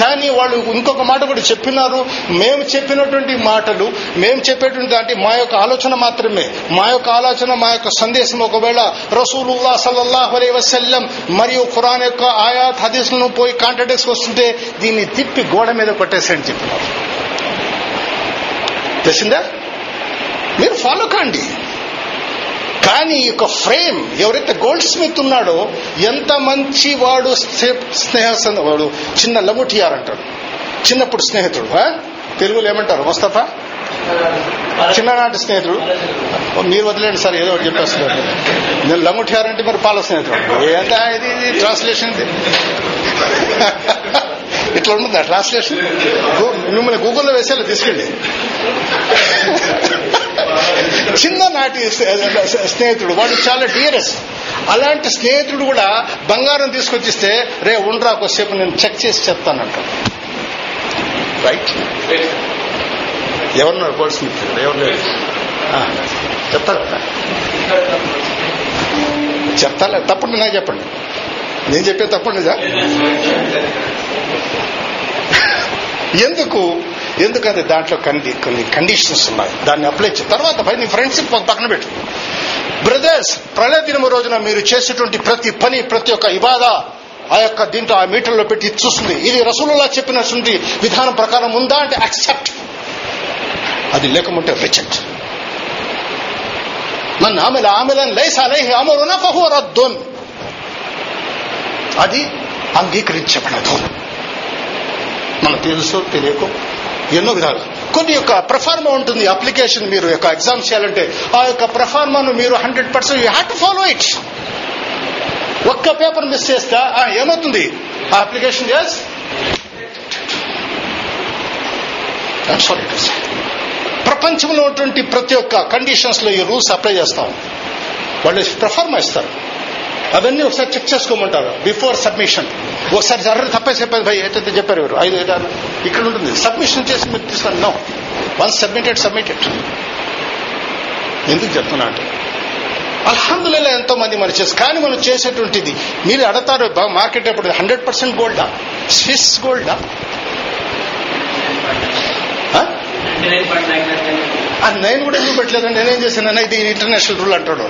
కానీ వాళ్ళు ఇంకొక మాట కూడా చెప్పినారు. మేము చెప్పినటువంటి మాటలు మేము చెప్పేటువంటి దాంట్లో మా యొక్క ఆలోచన మాత్రమే. మా యొక్క ఆలోచన మా యొక్క సందేశం ఒకవేళ రసూలుల్లా సల్లల్లాహు అలై వసల్లం మరియు ఖురాన్ యొక్క ఆయాత్ హదీసులను పోయి కాంట్రడిక్స్ వస్తుంటే దీన్ని తిప్పి గోడ మీద కొట్టేసేయని చెప్పినారు. తెలిసిందా? మీరు ఫాలో కాండి. కానీ ఈ యొక్క ఫ్రేమ్ ఎవరైతే గోల్డ్ స్మిత్ ఉన్నాడో ఎంత మంచి వాడు స్నేహ వాడు చిన్న లముటియార్ అంటాడు. చిన్నప్పుడు స్నేహితుడు తెలుగులో ఏమంటారు? ముస్తఫా చిన్ననాటి స్నేహితుడు? మీరు వదిలేండి సార్ ఏదో ఒకటి చెప్పేస్తున్నారు. నేను లంగుఠార్ అంటే మరి పాల స్నేహితుడు. ఏంటా ఇది? ట్రాన్స్లేషన్ ఇట్లా ఉంటుంది ట్రాన్స్లేషన్ మిమ్మల్ని గూగుల్లో వేసేలా తీసుకెళ్ళి. చిన్ననాటి స్నేహితుడు. వాడు చాలా డియరెస్ అలాంటి స్నేహితుడు కూడా బంగారం తీసుకొచ్చిస్తే రే ఉండరా కొద్దిసేపు నేను చెక్ చేసి చెప్తానంట రైట్ ఎవరున్నారు గోల్డ్ స్మిత్ ఎవరు లేరు? చెప్తారు? చెప్తాలే తప్పండి నాకు చెప్పండి. నేను చెప్పే తప్పండి ఎందుకు? ఎందుకంటే దాంట్లో కొన్ని కొన్ని కండిషన్స్ ఉన్నాయి. దాన్ని అప్లై చేయ తర్వాత పై నీ ఫ్రెండ్షిప్ పక్కన పెట్టు. బ్రదర్స్ ప్రళయ దినము రోజున మీరు చేసేటువంటి ప్రతి పని ప్రతి ఒక్క ఇబాద ఆ యొక్క దీంట్లో ఆ మీటర్లో పెట్టి చూస్తుంది. ఇది రసూలులా చెప్పినటువంటి విధానం ప్రకారం ఉందా అంటే యాక్సెప్ట్ అది లేకముంటే రిజెక్ట్ మన ఆమెల ఆమెలను లైస్ అలైహి అమరున ఫహువ రద్దున్. అది అంగీకరించబడదు. మనకు తెలుసో తెలియకో ఎన్నో విధాలు. కొన్ని యొక్క ప్రఫార్మా ఉంటుంది అప్లికేషన్ మీరు యొక్క ఎగ్జామ్ చేయాలంటే ఆ యొక్క ప్రఫార్మాను మీరు hundred percent you have to follow it. ఒక్క పేపర్ మిస్ చేస్తే ఆ, ఏమవుతుంది? ఆ అప్లికేషన్ ఎస్ సారీ ప్రపంచంలో ఉన్నటువంటి ప్రతి ఒక్క కండిషన్స్లో ఈ రూల్స్ అప్లై చేస్తాం. వాళ్ళు ప్రఫార్మా ఇస్తారు. అవన్నీ ఒకసారి చెక్ చేసుకోమంటారు. బిఫోర్ సబ్మిషన్ ఒకసారి జర్ర తప్పేసి చెప్పారు భయ్ ఏదైతే చెప్పారు ఎవరు? ఐదు ఐదారు ఇక్కడ ఉంటుంది. సబ్మిషన్ చేసి మీరు తీసుకోండి. నో వన్స్ సబ్మిటెడ్ సబ్మిటెడ్ ఎందుకు చెప్తున్నా అంటే అల్హమ్దుల్లా ఎంతో మంది మరి చేసి కానీ మనం చేసేటువంటిది మీరు అడతారు మార్కెట్ ఎప్పుడు? హండ్రెడ్ పర్సెంట్ గోల్డా స్విస్ గోల్డా ఆ నైన్ కూడా ఎందుకు పెట్టలేదండి నేనేం చేశాను? ఇది ఇంటర్నేషనల్ రూల్ అంటాడు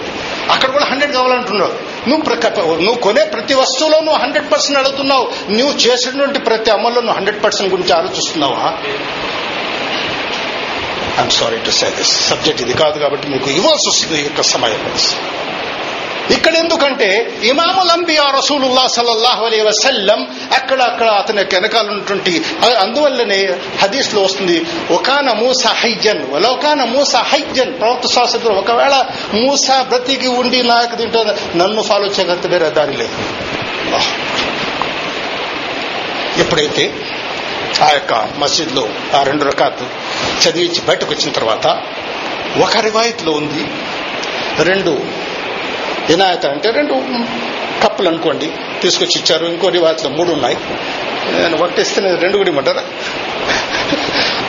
అక్కడ కూడా హండ్రెడ్ కావాలంటున్నాడు. నువ్వు నువ్వు కొనే ప్రతి వస్తువులో నువ్వు హండ్రెడ్ పర్సెంట్ అడుగుతున్నావు. నువ్వు చేసినటువంటి ప్రతి అమల్లో నువ్వు హండ్రెడ్ పర్సెంట్ గురించి ఆలోచిస్తున్నావా? I'm sorry to say this subject ఇది కాదు కాబట్టి మీకు ఇవ్వాల్సి వస్తుంది ఈ యొక్క సమయం. ఇక్కడ ఎందుకంటే ఇమాముల్ అంబియా రసూలుల్లా సల్లల్లాహు అలీ వసల్లం అక్కడ అక్కడ అతని వెనకాల ఉన్నటువంటి అందువల్లనే హదీస్లో వస్తుంది ఒకాన మూసా హైజన్ ఒకాన మూసా హైజన్. ప్రవక్త శాస్త్రం ఒకవేళ మూసా బ్రతికి ఉండి నాకు తింటే నన్ను ఫాలో చేయగలిగితే వేరే దారి లేదు. ఎప్పుడైతే ఆ యొక్క మసీద్లో ఆ రెండు రకాలు చదివించి బయటకు వచ్చిన తర్వాత ఒక రివాయత్లో ఉంది రెండు వినాయక అంటే రెండు కప్పులు అనుకోండి తీసుకొచ్చి ఇచ్చారు ఇంకోటి వాటిలో మూడు ఉన్నాయి. నేను ఒకటి నేను రెండు కూడా ఇమ్మంటారా?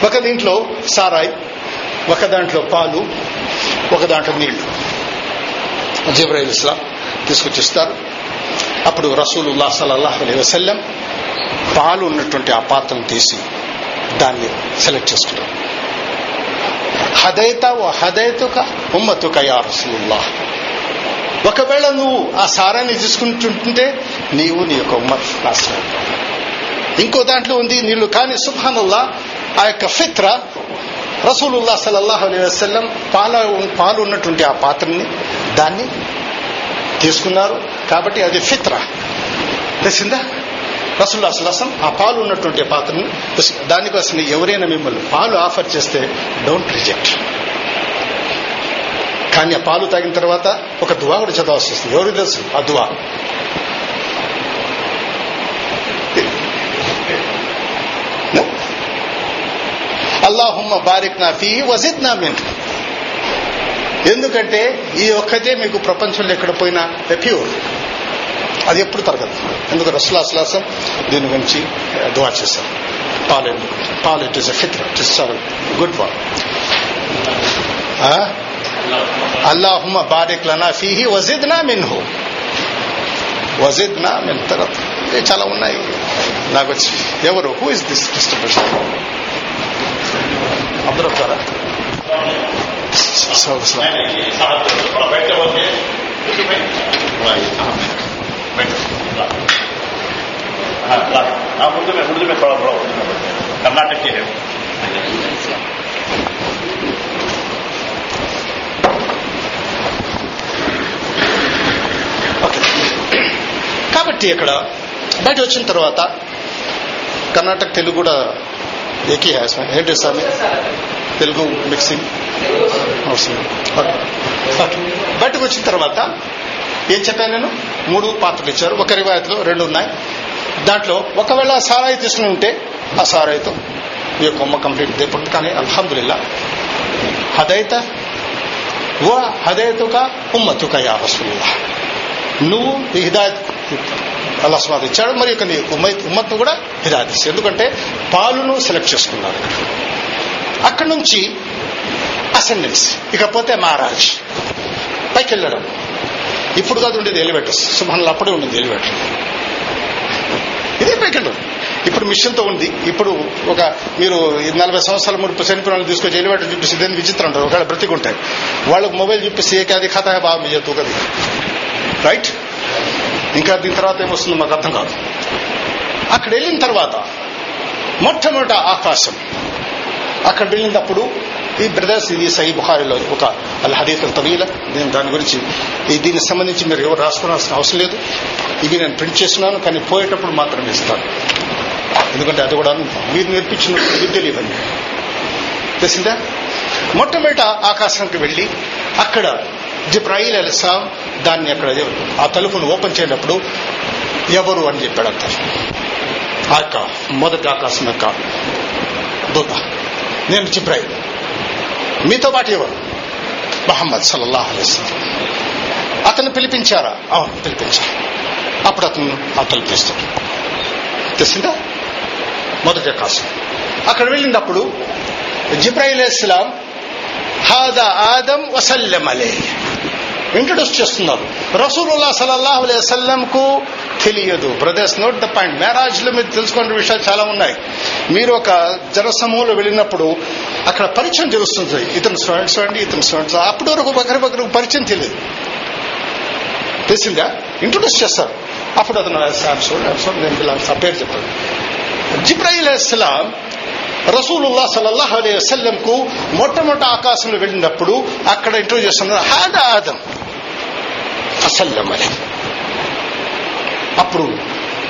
ఒక దీంట్లో సారాయి ఒక దాంట్లో పాలు ఒక దాంట్లో నీళ్ళు. జిబ్రాయిల్ ఇస్లాం తీసుకొచ్చి ఇస్తారు. అప్పుడు రసూలుల్లా సల్లల్లాహు అలీ వసల్లం పాలు ఉన్నటువంటి ఆ పాత్రను తీసి దాన్ని సెలెక్ట్ చేసుకుంటారు. హదైత ఓ హదైతుక ఉమ్మతుక యా రసూలుల్లాహ్. ఒకవేళ నువ్వు ఆ సారాన్ని తీసుకుంటుంటే నీవు నీ యొక్క ఉమ్మర్ నాశనం ఇంకో దాంట్లో ఉంది నీళ్ళు కానీ సుభానుల్లా ఆ యొక్క ఫిత్ర రసూలుల్లా సలల్లాహు అలీ వసల్లం పాల పాలు ఉన్నటువంటి ఆ పాత్రని దాన్ని తీసుకున్నారు. కాబట్టి అది ఫిత్ర. తెలిసిందా? రసూల్లా సలాసం ఆ పాలు ఉన్నటువంటి పాత్రని దానికోసం ఎవరైనా మిమ్మల్ని పాలు ఆఫర్ చేస్తే డోంట్ రిజెక్ట్. కానీ ఆ పాలు తాగిన తర్వాత ఒక దువా కూడా చదవాల్సి వస్తుంది. ఎవరు తెలుసు? ఆ దువా. అల్లాహుమ్మ బారిక్ నా ఫీ వజిత్ నా మిన్. ఎందుకంటే ఈ ఒక్కటే మీకు ప్రపంచంలో ఎక్కడ పోయినా ప్యూర్ అది ఎప్పుడు తరగదు. ఎందుకు? రసులాసలాసం దీని గురించి దువా చేశారు. పాలు ఎందుకు? పాలు ఇట్ ఇస్ ఫిత్ర ఇట్ ఇస్ గుడ్ వన్ اللهم بارك لنا فيه وزدنا منه వజిద్నా మేము తర్వాత చాలా ఉన్నాయి నాకు వచ్చి ఎవరు who is this mister Prasad అందరూ వస్తారా ముందు ముందు కర్ణాటక కాబట్టి ఇక్కడ బయట వచ్చిన తర్వాత కర్ణాటక తెలుగు కూడా ఏకీ హ్యాస్ ఏంటి స్వామి తెలుగు మిక్సింగ్ అవసరం. బయటకు వచ్చిన తర్వాత ఏం చెప్పాను నేను? మూడు పాత్రలు ఇచ్చారు. ఒక రివాయత్లో రెండు ఉన్నాయి. దాంట్లో ఒకవేళ సారాయి తీసుకుని ఉంటే ఆ సారాయితో ఈ కొమ్మ కంప్లీట్ అయిపోతుంది కానీ అల్హమ్దుల్లా హదైత ఓ హదైతుక ఉమ్మతుక యా రసూలుల్లాహ్. నువ్వు ఈ హిదాయత్ అల్లా సుమాద్ ఇచ్చాడు. మరి ఇక నీ ఉమ్మత్ను కూడా హిదాయత్ ఎందుకంటే పాలును సెలెక్ట్ చేసుకున్నారు. అక్కడి నుంచి అసెండెన్స్ ఇకపోతే మహారాజ్ పైకి వెళ్ళడం. ఇప్పుడు కాదు ఉండేది ఎలివేటర్స్ సుభాన్లో అప్పుడే ఉండేది ఎలివేటర్ ఇదే పైకి వెళ్ళడం. ఇప్పుడు మిషన్తో ఉంది. ఇప్పుడు ఒక మీరు నలభై సంవత్సరాల ముందు చనిపోయిన వాళ్ళని తీసుకొచ్చి ఎలివేటర్ చూపిస్తే దేని విచిత్రం ఉంటారు ఒకవేళ బ్రతికుంటాయి వాళ్ళకు మొబైల్ చూపిస్తే ఏ అది ఖాతా బాగా మీ తూగది రైట్ ఇంకా దీని తర్వాత ఏమొస్తుందో మాకు అర్థం కాదు. అక్కడ వెళ్ళిన తర్వాత మొట్టమొదట ఆకాశం. అక్కడ వెళ్ళినప్పుడు ఈ బ్రదర్స్ ఇది సహీ బుఖారిలో ఒక అల్ హదీఫ్ తవీల. నేను దాని గురించి దీనికి సంబంధించి మీరు ఎవరు రాసుకోవాల్సిన అవసరం లేదు. ఇవి నేను ప్రింట్ చేస్తున్నాను కానీ పోయేటప్పుడు మాత్రమే ఇస్తాను. ఎందుకంటే అది కూడా మీరు నేర్పించిన విద్యలు ఇవన్నీ తెలిసిందా? మొట్టమొదట ఆకాశానికి వెళ్ళి అక్కడ జిబ్రాయిల్ అలిస్లాం దాన్ని అక్కడ ఆ తలుపును ఓపెన్ చేయనప్పుడు ఎవరు అని చెప్పాడు అంత ఆ యొక్క మొదటి ఆకాశం యొక్క దూత. నేను జిబ్రాయిల్. మీతో పాటు ఎవరు? మహమ్మద్ సల్లల్లాహు అలైహి అతను పిలిపించారా? అవును పిలిపించారు. అప్పుడు అతను ఆ తలుపు తీస్తాడు. తెలిసిందా? మొదటి ఆకాశం. అక్కడ వెళ్ళినప్పుడు జిబ్రాయిల్ ఇస్లాం హాదా ఆదం వసల్లం అలే ఇంట్రడ్యూస్ చేస్తున్నారు. రసూలుల్లా సలల్లాహు అలైహి కు తెలియదు. Brothers note the point. మ్యారాజ్లో మీరు తెలుసుకునే విషయాలు చాలా ఉన్నాయి. మీరు ఒక జనసమూహంలో వెళ్ళినప్పుడు అక్కడ పరిచయం తెలుస్తుంది ఇతను స్టూడెంట్స్ అండి ఇతను స్టూడెంట్స్ అప్పటి వరకు ఒకరి ఒకరికి పరిచయం తెలియదు. తెలిసిందా? ఇంట్రొడ్యూస్ చేస్తారు. అప్పుడు అతను నేను ఇలా ఆ పేరు చెప్పాను జిబ్రాయిల్ అస్సలాం రసూలుల్లా సలల్లాహ్ అలీ వసల్లం కు మొట్టమొదటి ఆకాశంలో వెళ్ళినప్పుడు అక్కడ ఇంట్రో చేస్తున్నారు. హాద ఆదం. ఫసల్లం అని అప్పుడు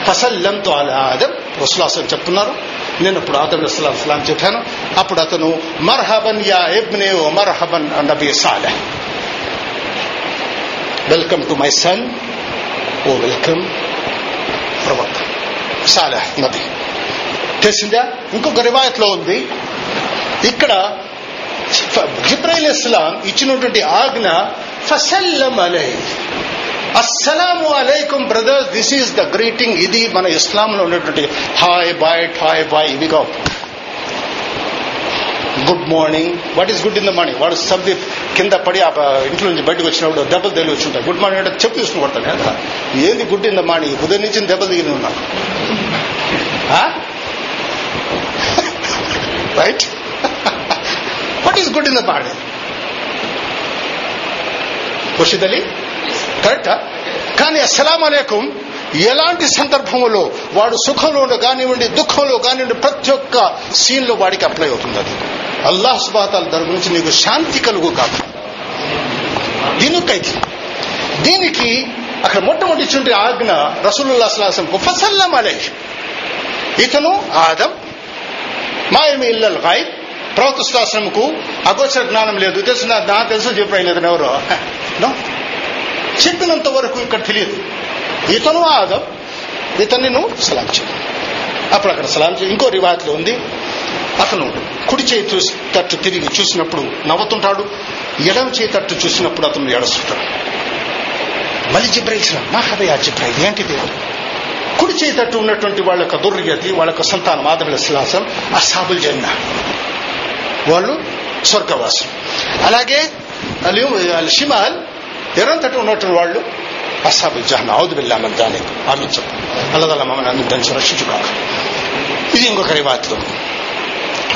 ఫసల్లంతో అలా ఆదం రసులాసం చెప్తున్నారు. నేను అప్పుడు ఆదం అస్సలాం చెప్పాను. అప్పుడు అతను మర్హబన్ యా ఎబ్నే ఓ మర్హబన్ నబీ సాలెహ్. వెల్కమ్ టు మై సన్ ఓ వెల్కమ్ ప్రవక్త సాలె నబీ. తెలిసిందా ఇంకొక రివాయత్లో ఉంది. ఇక్కడ జిబ్రైల్ ఇస్లాం ఇచ్చినటువంటి ఆజ్ఞ ఫసల్లం అలై అస్సలాము అలైకుం brothers this is the greeting ఇది మన ఇస్లాంలో ఉన్నటువంటి హాయ్ బాయ్ ఠాయ్ బాయ్. ఇవి కావు good morning what is good in the morning వాడు సబ్ది కింద పడి ఆ ఇంట్లో నుంచి బయటకు వచ్చినప్పుడు దెబ్బలు తెలివి వచ్చి ఉంటాయి గుడ్ మార్నింగ్ అంటే చెప్పు తీసుకుని కొడతాను కదా ఏంది గుడ్ ఇన్ ద మార్నింగ్ ఉదయం నుంచి దెబ్బలు దిగిన ఉన్నాను right what is good in the morning Khurshid Ali కరెక్టా? కానీ అస్సలం ఎలాంటి సందర్భంలో వాడు సుఖంలో కానివ్వండి దుఃఖంలో కానివ్వండి ప్రతి ఒక్క సీన్లో వాడికి అప్లై అవుతుంది అది. అల్లాహ్ సుబాతాల తరపు నుంచి నీకు శాంతి కలుగు కాదు దీనికైతే దీనికి అక్కడ మొట్టమొదటి ఇచ్చిన ఆజ్ఞ రసూలుల్లా సలాసంకు ఫసల్లం అలై ఇతను ఆదం మాయమి ఇల్లల్ గాయబ్ ప్రవక్త సులాసనంకు అగోచర జ్ఞానం లేదు. తెలుసు నా నాకు తెలుసు చెప్పలేదు ఎవరో. చెప్పినంత వరకు ఇక్కడ తెలియదు. ఇతను ఆదం ఇతన్ని నువ్వు సలాం చేయి అప్పుడు అక్కడ సలాం చేయి ఇంకో రివాయత్లో ఉంది. అతను కుడి చేయి చూసి తట్టు తిరిగి చూసినప్పుడు నవ్వుతుంటాడు. ఎడమ చేయి తట్టు చూసినప్పుడు అతను ఏడుస్తుంటాడు. మళ్ళీ జిబ్రైసిన మా హదయా జిబ్రాయిల్ ఏంటిది కుడి చేయి తట్టు ఉన్నటువంటి వాళ్ళ యొక్క దుర్గతి వాళ్ళ యొక్క సంతానం ఆదముల శ్లాసం అసాబుల్ జన్న వాళ్ళు స్వర్గవాసం అలాగే అల్ షిమాల్ ఎరం తట్టు ఉన్నటువంటి వాళ్ళు అసాబు జహన్ అవుదు బిల్లా మన దాని ఆలోచన అల్లదల్ల మమ్మల్ని దాన్ని రక్షించుకోక ఇది ఇంకొక రివాతులు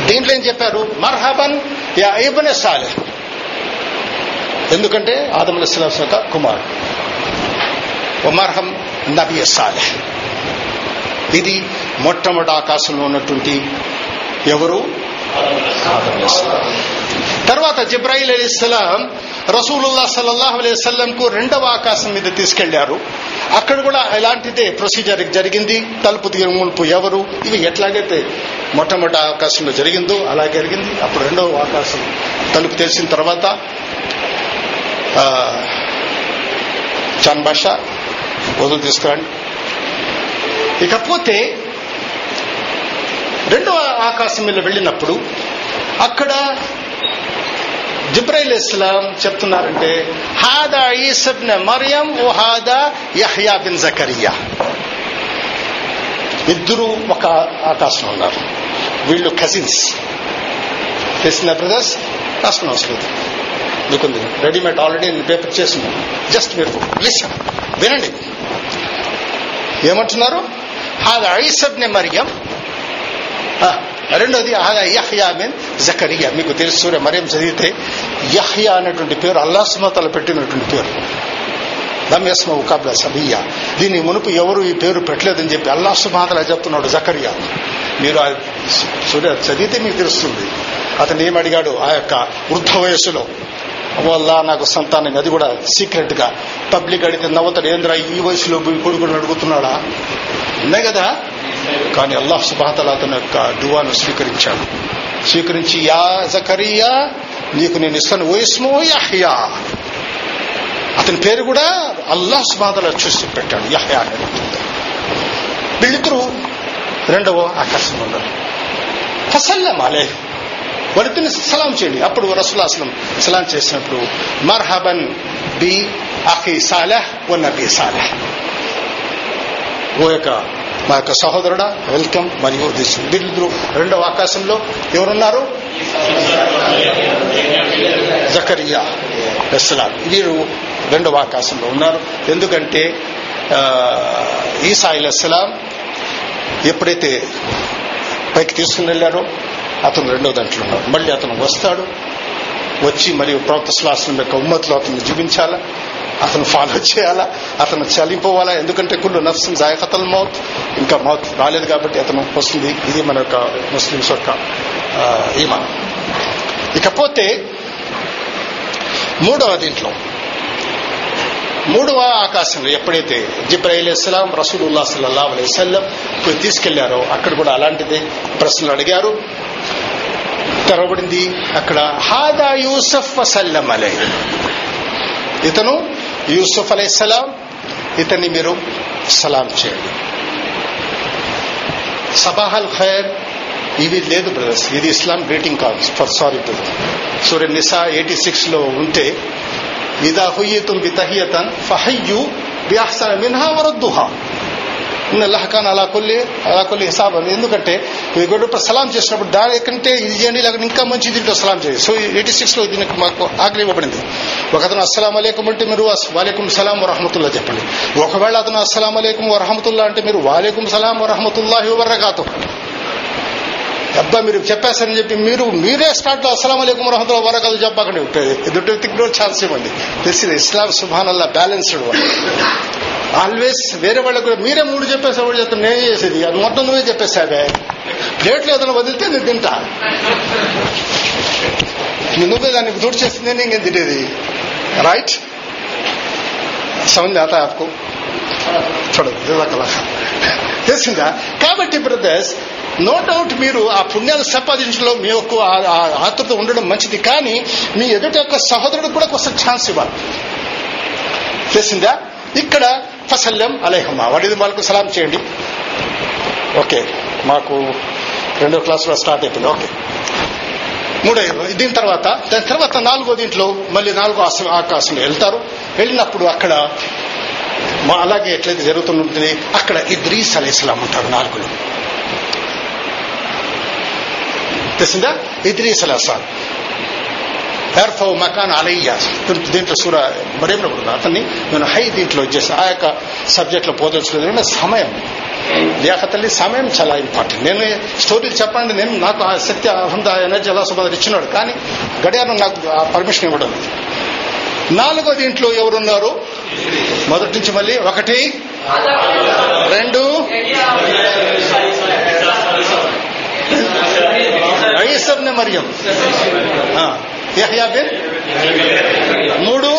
దీంట్లో ఏం చెప్పారు మర్హబన్ యా ఇబ్నె సాలెహ్ ఎందుకంటే ఆదముల శ్లాస్ యొక్క కుమారుడు ఒమర్హం నబీ సాలె ఇది మొట్టమొదటి ఆకాశంలో ఉన్నటువంటి ఎవరు తర్వాత జిబ్రాయిల్ అలీ ఇస్లాం రసూలుల్లా సல்லாహ్ అలైవల్లం కు రెండవ ఆకాశం మీద తీసుకెళ్ళారు. అక్కడ కూడా ఇలాంటిదే ప్రొసీజర్ జరిగింది. తలుపు తీరు ములుపు ఎవరు? ఇవి ఎట్లాగైతే మొట్టమొదటి ఆకాశంలో జరిగిందో అలా జరిగింది. అప్పుడు రెండవ ఆకాశం తలుపు తెలిసిన తర్వాత చాన్ బాషా వదులు తీసుకురండి. ఇకపోతే రెండవ ఆకాశం మీద వెళ్ళినప్పుడు అక్కడ జిబ్రైల్ ఇస్లాం చెప్తున్నారంటే హాదా ఈసబ్న మరియం ఓ హాదా యహ్యా బిన్ జకరియా ఇద్దరు ఒక ఆకాశం ఉన్నారు. వీళ్ళు కజిన్స్ తెలిసిన బ్రదర్స్ రాసుకున్న అవసరం లేదు. మీకుంది. రెడీమేడ్ ఆల్రెడీ నేను పేపర్ చేస్తున్నాను జస్ట్ మీరు లిసన్ వినండి. ఏమంటున్నారు? హాదా ఐసబ్నే మరియం రెండోది యహ్యా మీన్ జకరియా. మీకు తెలుసు సూర్య మరేం చదివితే యహ్యా అనేటువంటి పేరు అల్లాసుమతలు పెట్టినటువంటి పేరు. దమ్యస్మ ఉకాబ్ల సబియా దీని మునుపు ఎవరు ఈ పేరు పెట్టలేదని చెప్పి అల్లా సుమాతలా చెప్తున్నాడు జకరియా. మీరు సూర్య చదివితే మీకు తెలుస్తుంది. అతను ఏమడిగాడు ఆ యొక్క వృద్ధ వయస్సులో. వల్ల నాకు సంతానం అది కూడా సీక్రెట్గా పబ్లిక్ అడిగితే నవ్వుతాడు ఏంద్రా ఈ వయసులో కొడుకుని అడుగుతున్నాడా? ఉన్నాయి కదా. కానీ అల్లాహ్ సుబాతల అతని యొక్క దువాను స్వీకరించాడు. స్వీకరించి యా జకరియా నీకు నేను ఇస్తాను. వయస్మో యహ్యా. అతని పేరు కూడా అల్లాహ్ సుబాతల చూసి పెట్టాడు. యహ్యా వీళ్ళిద్దరు రెండవ ఆకాశం ఉన్నారు. ఫసల్లం అలే వాళ్ళిద్దరిని సలాం చేయండి. అప్పుడు రసులాసలం సలాం చేసినప్పుడు మర్హబన్ బి అఖీ సాలెహ్ ఓ నబీ సాలెహ్. ఓ యొక్క మా యొక్క సహోదరుడా వెల్కమ్. మరియు వీళ్ళిద్దరు రెండవ ఆకాశంలో ఎవరున్నారు? జకరియా. ఇస్లాం వీరు రెండవ ఆకాశంలో ఉన్నారు. ఎందుకంటే ఈసా ఇస్లాం ఎప్పుడైతే పైకి తీసుకుని వెళ్ళారో అతను రెండో దాంట్లో ఉన్నాడు. మళ్ళీ అతను వస్తాడు. వచ్చి మరియు ప్రవక్త శ్లాసం యొక్క ఉమ్మతిలో అతను జీవించాలా? అతను ఫాలో చేయాలా? అతను చలిపోవాలా? ఎందుకంటే కుళ్ళు నఫ్సం జాయకతల్ మౌత్. ఇంకా మౌత్ రాలేదు కాబట్టి అతను వస్తుంది. ఇది మన యొక్క ముస్లింస్ యొక్క ఈమాన్. ఇకపోతే మూడవ దీంట్లో మూడవ ఆకాశంలో ఎప్పుడైతే జిబ్రాయిల్ ఇస్లాం రసూలుల్లా సల్లా అలైవల్లం తీసుకెళ్ళారో అక్కడ కూడా అలాంటిదే ప్రశ్నలు అడిగారు. తెరవబడింది అక్కడ హాదా యూసఫ్ వసల్లం అలై ఇతను యూసుఫ్ అలైస్లాం ఇతన్ని మీరు సలాం చేయండి. సబాహల్ ఖైర్ ఇవి లేదు బ్రదర్స్ ఇది Islam greeting calls for sorry brother. సూర్య నిసా ఎయిటీ సిక్స్లో ఉంటే ఇదా హుయ్యతుల్ బి తహియతన్ ఫహయ్యు బి అహ్సన మిన్హా వరద్దుహా. ఇన్న ఖాన్ అలా కొల్లి అలా కొల్లి హిసాబ్. అని ఎందుకంటే గొడవ సలాం చేసినప్పుడు దానికంటే ఇది చేయండి లేకపోతే ఇంకా మంచి దీంట్లో సలాం చేయండి. సో ఎయిటీ సిక్స్లో దీనికి మాకు ఆకలి ఇవ్వబడింది. ఒకతను అస్సలం అలేకం అంటే మీరు వాలేకుం సలాం వరహమతుల్లా చెప్పండి. ఒకవేళ అతను అస్సలం అలేకం వరహమతుల్లా అంటే మీరు వాలేకుం సలాం వరహమతుల్లా వరకాతు అబ్బా మీరు చెప్పేస్తారని చెప్పి మీరు మీరే స్టార్ట్ అస్సలం అలైకుం రహమతుల వరకలు చెప్పకండి. ఉంటుంది ఎదుటి వ్యక్తికి కూడా ఛాన్స్ ఇవ్వండి. దిస్ ఇస్లాం సుభాన్ అల్లా బ్యాలెన్స్డ్ ఆల్వేస్ వేరే వాళ్ళకు మీరే మూడు చెప్పేసే వాళ్ళు చెప్తాను నేను చేసేది. అది మొత్తం నువ్వే చెప్పేసావే ప్లేట్లు ఏదైనా వదిలితే నేను తింటా. నువ్వే దాన్ని దూడు చేస్తుంది నేను ఇంకేం తినేది? రైట్? సమజ్ ఆత చూడదు తెలిసిందా? కాబట్టి బ్రదర్స్ నో డౌట్ మీరు ఆ పుణ్యాలు సంపాదించడంలో మీ యొక్క ఆ- ఆతృత ఉండడం మంచిది కానీ మీ ఎదుట యొక్క సహోదరుడు కూడా కొంచెం ఛాన్స్ ఇవ్వాలి. తెలిసిందా? ఇక్కడ ఫసల్యం అలేహమ్మా. వాడిది వాళ్ళకు సలాం చేయండి. ఓకే మాకు రెండో క్లాసులో స్టార్ట్ అయిపోయింది. ఓకే. మూడో దీని తర్వాత దాని తర్వాత నాలుగో దీంట్లో మళ్ళీ నాలుగో ఆసన ఆకాశంలో వెళ్తారు. వెళ్ళినప్పుడు అక్కడ మా అలాగే ఎట్లయితే జరుగుతుంటుంది అక్కడ ఇద్రీస్ అలీస్లాం ఉంటారు నాలుగులో. తెలిసిందా ఇద్రీస్ అలీస్లాం ఎర్ఫో మకాన్ అలయ్య దీంట్లో సూర మరేం కూడా అతన్ని నేను హై దీంట్లో వచ్చేసి ఆ యొక్క సబ్జెక్ట్లో పోదలుచుకోలేదు సమయం లేఖతల్లి సమయం చాలా ఇంపార్టెంట్ నేను స్టోరీలు చెప్పండి నేను నాకు ఆ శక్తి హుందా ఎనర్జీ అలా సుబాద్ ఇచ్చినాడు కానీ గడియారం నాకు ఆ పర్మిషన్ ఇవ్వడం లేదు. నాలుగో దీంట్లో ఎవరున్నారు మొదటి నుంచి మళ్ళీ ఒకటి రెండు మరియం యహ్యా బిన్ మూడు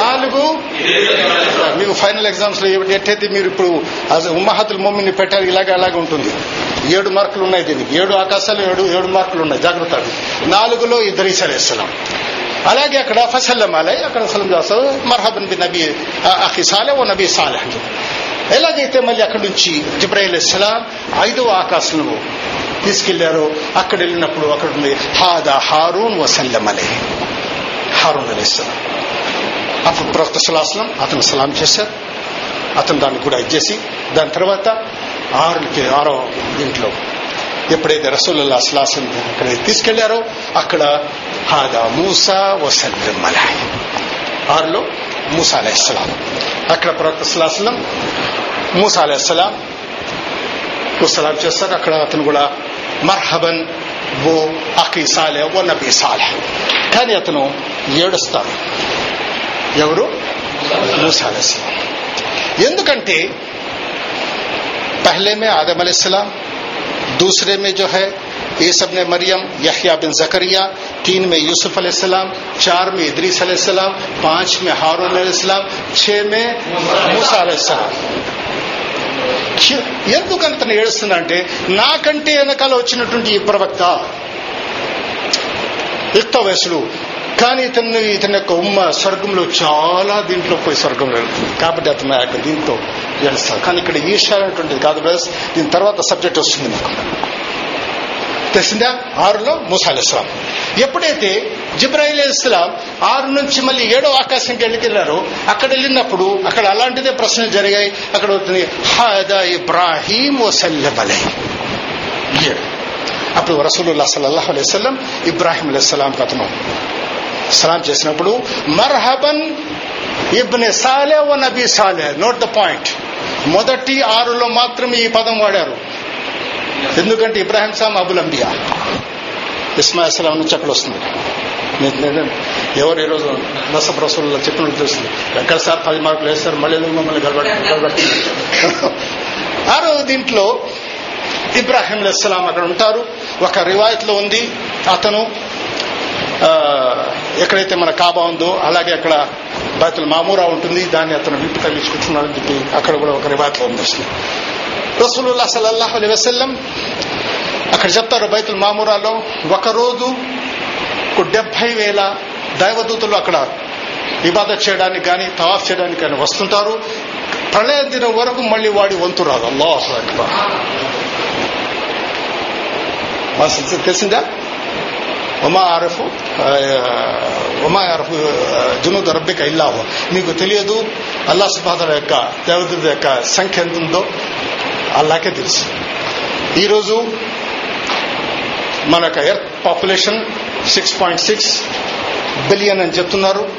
నాలుగు. మీకు ఫైనల్ ఎగ్జామ్స్లో ఎట్టయితే మీరు ఇప్పుడు ఉమ్మహతుల్ మొమ్మిని పెట్టారు ఇలాగ అలాగే ఉంటుంది. ఏడు మార్కులు ఉన్నాయి దీనికి. ఏడు ఆకాశాలు ఏడు ఏడు మార్కులు ఉన్నాయి. జాగ్రత్త నాలుగులో ఇద్దరు ఇసలేస్తున్నాం అలాగే అక్కడ ఫసల్లం అలై అక్కడ సలం చేస్తారు మర్హబన్ బి నబీ అఖి సాలే ఓ నబీ సాలే అని ఎలాగైతే మళ్ళీ అక్కడి నుంచి జిబ్రాయిల్ ఇస్లాం ఐదవ ఆకాశంలో తీసుకెళ్ళారో అక్కడ వెళ్ళినప్పుడు అక్కడ ఉంది హాదా హారూన్ వసల్లం అలై హారూన్ అలీ అప్పుడు ప్రవక్త సులాసనం అతను సలాం చేశారు. అతను దాన్ని కూడా ఇచ్చేసి దాని తర్వాత ఆరుకి ఆరో దీంట్లో ఎప్పుడైతే రసూలుల్లా సులాసం అక్కడ తీసుకెళ్ళారో అక్కడ హాదా మూసా వసల్లం అలై ఆరులో మూసా అలైహిస్సలాం అక్కడ ప్రవక్త సులాసలం మూసా అలైహిస్సలాం సలాం చేస్తారు. అక్కడ అతను కూడా مرحبا، وہ اخي صالح والنبي صالح كان يتنو ఏడుస్తారు ఎవరు మూసాలసి ఎందుకంటే پہلے میں آدم علیہ السلام، دوسرے میں جو ہے ایس نے مریم یحییٰ بن زکریہ تین میں یوسف علیہ السلام، چار میں ادریس علیہ السلام، پانچ میں ہارون علیہ السلام، چھ میں موسیٰ علیہ السلام۔ తను ఏడుస్తున్నా అంటే నాకంటే వెనకాల వచ్చినటువంటి ఈ ప్రవక్త యుక్త వయసులు కానీ ఇతను ఇతని యొక్క ఉమ్మ స్వర్గంలో చాలా దీంట్లో పోయి స్వర్గంలో వెళ్తుంది. కాబట్టి అతను ఆ యొక్క దీంతో ఏడుస్తాడు. కానీ ఇక్కడ ఈర్ష్య అనేటువంటిది కాదు బ్రదర్స్ దీని తర్వాత సబ్జెక్ట్ వస్తుంది నాకు. తెలిసిందా ఆరులో మూసాలిస్లాం ఎప్పుడైతే జిబ్రాయిల్ ఇస్లాం ఆరు నుంచి మళ్ళీ ఏడో ఆకాశంకి వెళ్ళికెళ్ళారో అక్కడ వెళ్ళినప్పుడు అక్కడ అలాంటిదే ప్రశ్నలు జరిగాయి. అక్కడ అవుతుంది హాదా ఇబ్రాహీం వసల్లబలై ఏడు. అప్పుడు రసూలుల్లా సల్లల్లాహు అలైహి ఇబ్రాహీం ఇబ్రాహిం కథను అతను సలాం చేసినప్పుడు మర్హబన్ ఇబ్నె సాలే ఓ నబీ సాలే. నోట్ ద పాయింట్ మొదటి ఆరులో మాత్రమే ఈ పదం వాడారు. ఎందుకంటే ఇబ్రాహిం సామ్ అబుల్ అంబియా. ఇస్మాయిల్ సలాం నుంచి అక్కడ వస్తుంది ఎవరు ఈరోజు రసూల్లో చెప్పినట్టు తెలుస్తుంది. ఎక్కడ సార్ పది మార్కులు వేస్తారు మళ్ళీ ఎందుకు మమ్మల్ని గడబడి ఆరో దీంట్లో ఇబ్రాహిం అలైహిస్సలాం అక్కడ ఉంటారు. ఒక రివాయత్లో ఉంది. అతను ఆ, ఎక్కడైతే మన కాబా ఉందో అలాగే అక్కడ బైతుల్ మామూరా ఉంటుంది. దాన్ని అతను విప్పు తగ్గించుకుంటున్నాడని చెప్పి అక్కడ కూడా ఒక రివాయత్లో ఉంది. రసూలుల్లా సల్లల్లాహు అలైహి వసల్లం అక్కడ చెప్తారు బైతుల్ మామూరాలో ఒకరోజు డెబ్బై వేల దైవదూతలు అక్కడ ఇబాదత్ చేయడానికి కానీ తవాఫ్ చేయడానికి కానీ వస్తుంటారు. ప్రళయ దినం వరకు మళ్ళీ వాడి వంతు రాదు. అల్లాహ్ అక్బర్. తెలిసిందా? ఉమా అరఫు ఉమా అరఫు జునూద్ రబ్బిక ఇల్లాహు. మీకు తెలియదు అల్లా సుబాదర్ యొక్క దేవదూత యొక్క సంఖ్య ఎంత ఉందో అల్లాకే తెలుసు. ఈరోజు మన యొక్క earth population six point six billion అని చెప్తున్నారు.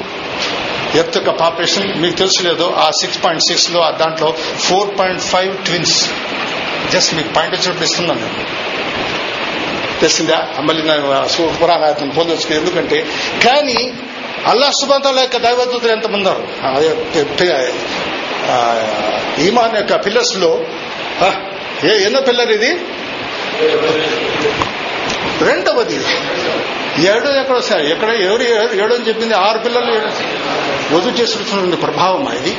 ఎర్త్ యొక్క పాపులేషన్ మీకు తెలుసు లేదు ఆ సిక్స్ పాయింట్ సిక్స్లో ఆ దాంట్లో four point five twins. Just మీకు పాయింట్ వచ్చినప్పుడు ఇస్తున్నాను నేను. తెలిసిందా? మళ్ళీ నేను పొందొచ్చు ఎందుకంటే కానీ అల్లా సుబంధాల యొక్క దైవదూతలు ఎంతమంది ఉన్నారు? యొక్క ఈమాన్ యొక్క పిల్లర్స్లో ఏ ఎన్నో పిల్లర్ ఇది? రెండవది. ఏడో ఎక్కడ సార్ ఎక్కడ ఎవరు ఏడు ఏడో అని చెప్పింది ఆరు పిల్లలు ఏడు. వధు చేసుకుంటున్న ప్రభావమా ఇది?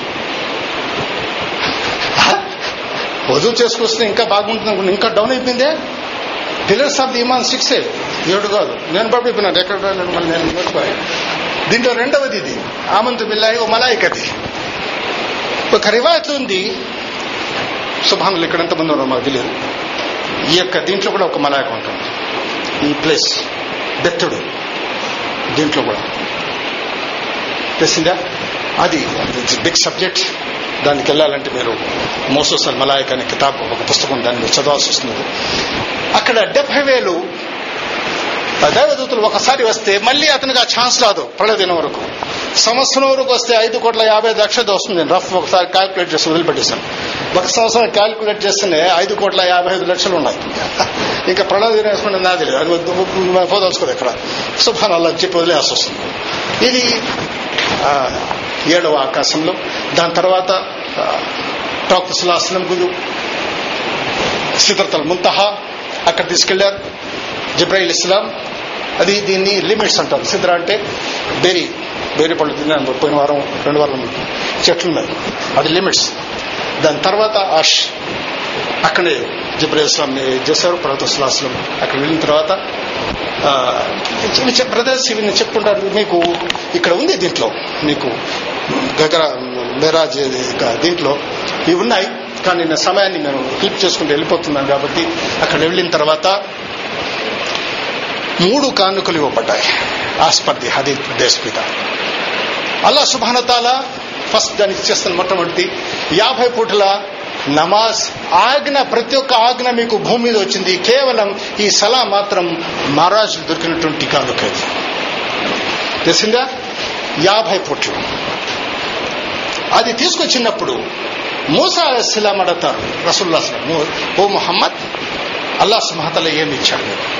వధువు చేసుకొస్తే ఇంకా బాగుంటుంది ఇంకా down అయిపోయిందే? Pillars of the Iman six. ఏడు కాదు. నేను పంపిపోయినాను ఎక్కడ మళ్ళీ నేను నేర్చుకోవాలి దీంట్లో రెండవది ఇది. ఆమంతు బిల్లాయి ఓ మలాయికది ఒక రివాయత్ ఉంది. శుభాంగులు ఇక్కడ ఎంతమంది ఉన్నారో మాకు తెలియదు. ఈ యొక్క దీంట్లో కూడా ఒక మలాయక ఉంటుంది. ఈ ప్లేస్ బెత్తుడు దీంట్లో కూడా. తెలిసిందా? అది బిగ్ సబ్జెక్ట్. దానికి వెళ్ళాలంటే మీరు మోసోసల్ మలాయక్ అనే కితాబ్ ఒక పుస్తకం దాన్ని మీరు చదవాల్సి వస్తుంది. అక్కడ డెబ్బై వేలు దైవదూతులు ఒకసారి వస్తే మళ్ళీ అతనికి ఆ ఛాన్స్ రాదు ప్రళయదినం వరకు. సంవత్సరం వరకు వస్తే ఐదు కోట్ల యాభై ఐదు లక్షలు వస్తుంది నేను రఫ్ ఒకసారి క్యాల్కులేట్ చేసి వదిలిపెట్టేశాను. ఒక సంవత్సరం క్యాల్కులేట్ చేస్తేనే ఐదు కోట్ల యాభై ఐదు లక్షలు ఉన్నాయి. ఇంకా ప్రణవ్ దినం వేసుకుంటే నాది పోదలుచుకోదు ఇక్కడ సుభాన్ అలా చెప్పి వదిలేసి వస్తుంది ఇది ఏడవ ఆకాశంలో. దాని తర్వాత డాక్టర్ సులాసనం గురు సిద్రతల్ ముంతహా అక్కడ తీసుకెళ్ళారు జబ్రాయిల్ ఇస్లాం అది దీన్ని లిమిట్స్ అంటారు. సిద్ర అంటే బేరీ. బెరీ పళ్ళు తిన్నాను పోయిన వారం రెండు వారం చెట్లు ఉన్నాయి. అది లిమిట్స్. దాని తర్వాత అష్ అక్కడే జిబ్రాయిల్ చేశారు ప్రవత అక్కడ వెళ్ళిన తర్వాత బ్రదర్స్ ఇవి చెప్పుకుంటారు మీకు ఇక్కడ ఉంది దీంట్లో మీకు దగ్గర మెరాజ్ దీంట్లో ఇవి ఉన్నాయి. కానీ నా సమయాన్ని నేను క్లిప్ చేసుకుంటూ వెళ్ళిపోతున్నాను కాబట్టి అక్కడ వెళ్ళిన తర్వాత మూడు కానుకలు ఇవ్వబడ్డాయి. ఆస్పర్ది హదీ మీద అల్లా సుభానతాల ఫస్ట్ దానికి చేస్తున్న మొట్టమొదటి యాభై పూటల నమాజ్ ఆజ్ఞ ప్రతి ఒక్క ఆజ్ఞ మీకు భూమి మీద వచ్చింది. కేవలం ఈ సలా మాత్రం మహారాజు దొరికినటువంటి కానుక ఇది. తెలిసిందా? యాభై పూట్లు. అది తీసుకొచ్చినప్పుడు మూసా అలస్లాం అడతారు రసూల్లా ఓ మొహమ్మద్ అల్లా సుమహతల ఏమి ఇచ్చాడు?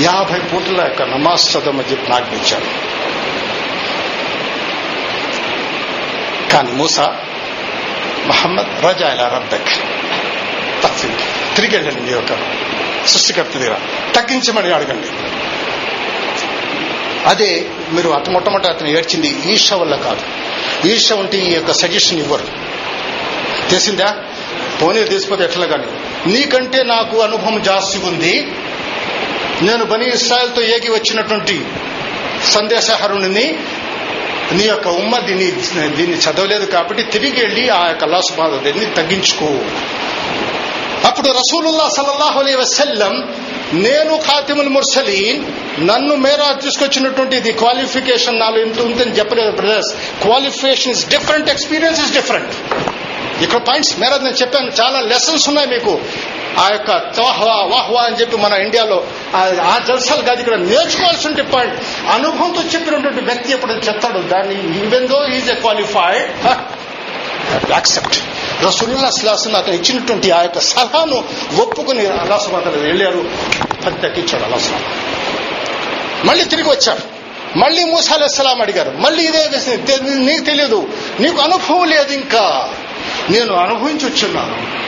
యాభై పూటల యొక్క నమాజ్ చదవమని చెప్పి ఆజ్ఞించాడు కానీ మూసా మహమ్మద్ రజా ఇలా రద్దక్ తిరిగి వెళ్ళండి మీ యొక్క సృష్టికర్త దగ్గర. తగ్గించమని అడగండి. అదే మీరు అత మొట్టమొదటి అతను ఏడ్చింది ఈర్ష వల్ల కాదు. ఈర్ష ఉంటే ఈ యొక్క సజెషన్ ఇవ్వరు. తెలిసిందా? పోనీ తీసిపోతే ఎట్లా కానీ నీకంటే నాకు అనుభవం జాస్తి ఉంది. నేను బనీ ఇస్రాయల్తో ఏగి వచ్చినటువంటి సందేశహరుణిని నీ యొక్క ఉమ్మ దీన్ని దీన్ని చదవలేదు కాబట్టి తిరిగి వెళ్ళి ఆ యొక్క లాసుబాదని తగ్గించుకో. అప్పుడు రసూలుల్లా సల్లల్లాహు అలీ వసల్లం నేను ఖాతిముల్ ముర్సలీన్ నన్ను మేరా తీసుకొచ్చినటువంటి ఇది క్వాలిఫికేషన్ నాలో ఇంత ఉందని చెప్పలేదు brothers. Qualification is different experience is different. ఇక్కడ పాయింట్స్ మేరా నేను చెప్పాను చాలా లెసన్స్ ఉన్నాయి మీకు. ఆ యొక్క వాహ్వా వాహ్వా అని చెప్పి మన ఇండియాలో ఆ- ఆ జల్సాలు కాదు ఇక్కడ నేర్చుకోవాల్సిన పాయింట్. అనుభవంతో చెప్పినటువంటి వ్యక్తి ఎప్పుడు చెప్తాడు దాన్ని even though is a qualified accept రసూల్లా అస్లాసం అతను ఇచ్చినటువంటి ఆ యొక్క సలహాను ఒప్పుకుని అల్లాసుమాతలు వెళ్ళారు. అది తగ్గించాడు అల్లాసుమాత మళ్ళీ తిరిగి వచ్చారు. మళ్ళీ మూసా అడిగారు. మళ్ళీ ఇదే నీకు తెలియదు నీకు అనుభవం లేదు ఇంకా. నేను అనుభవించి వచ్చున్నాను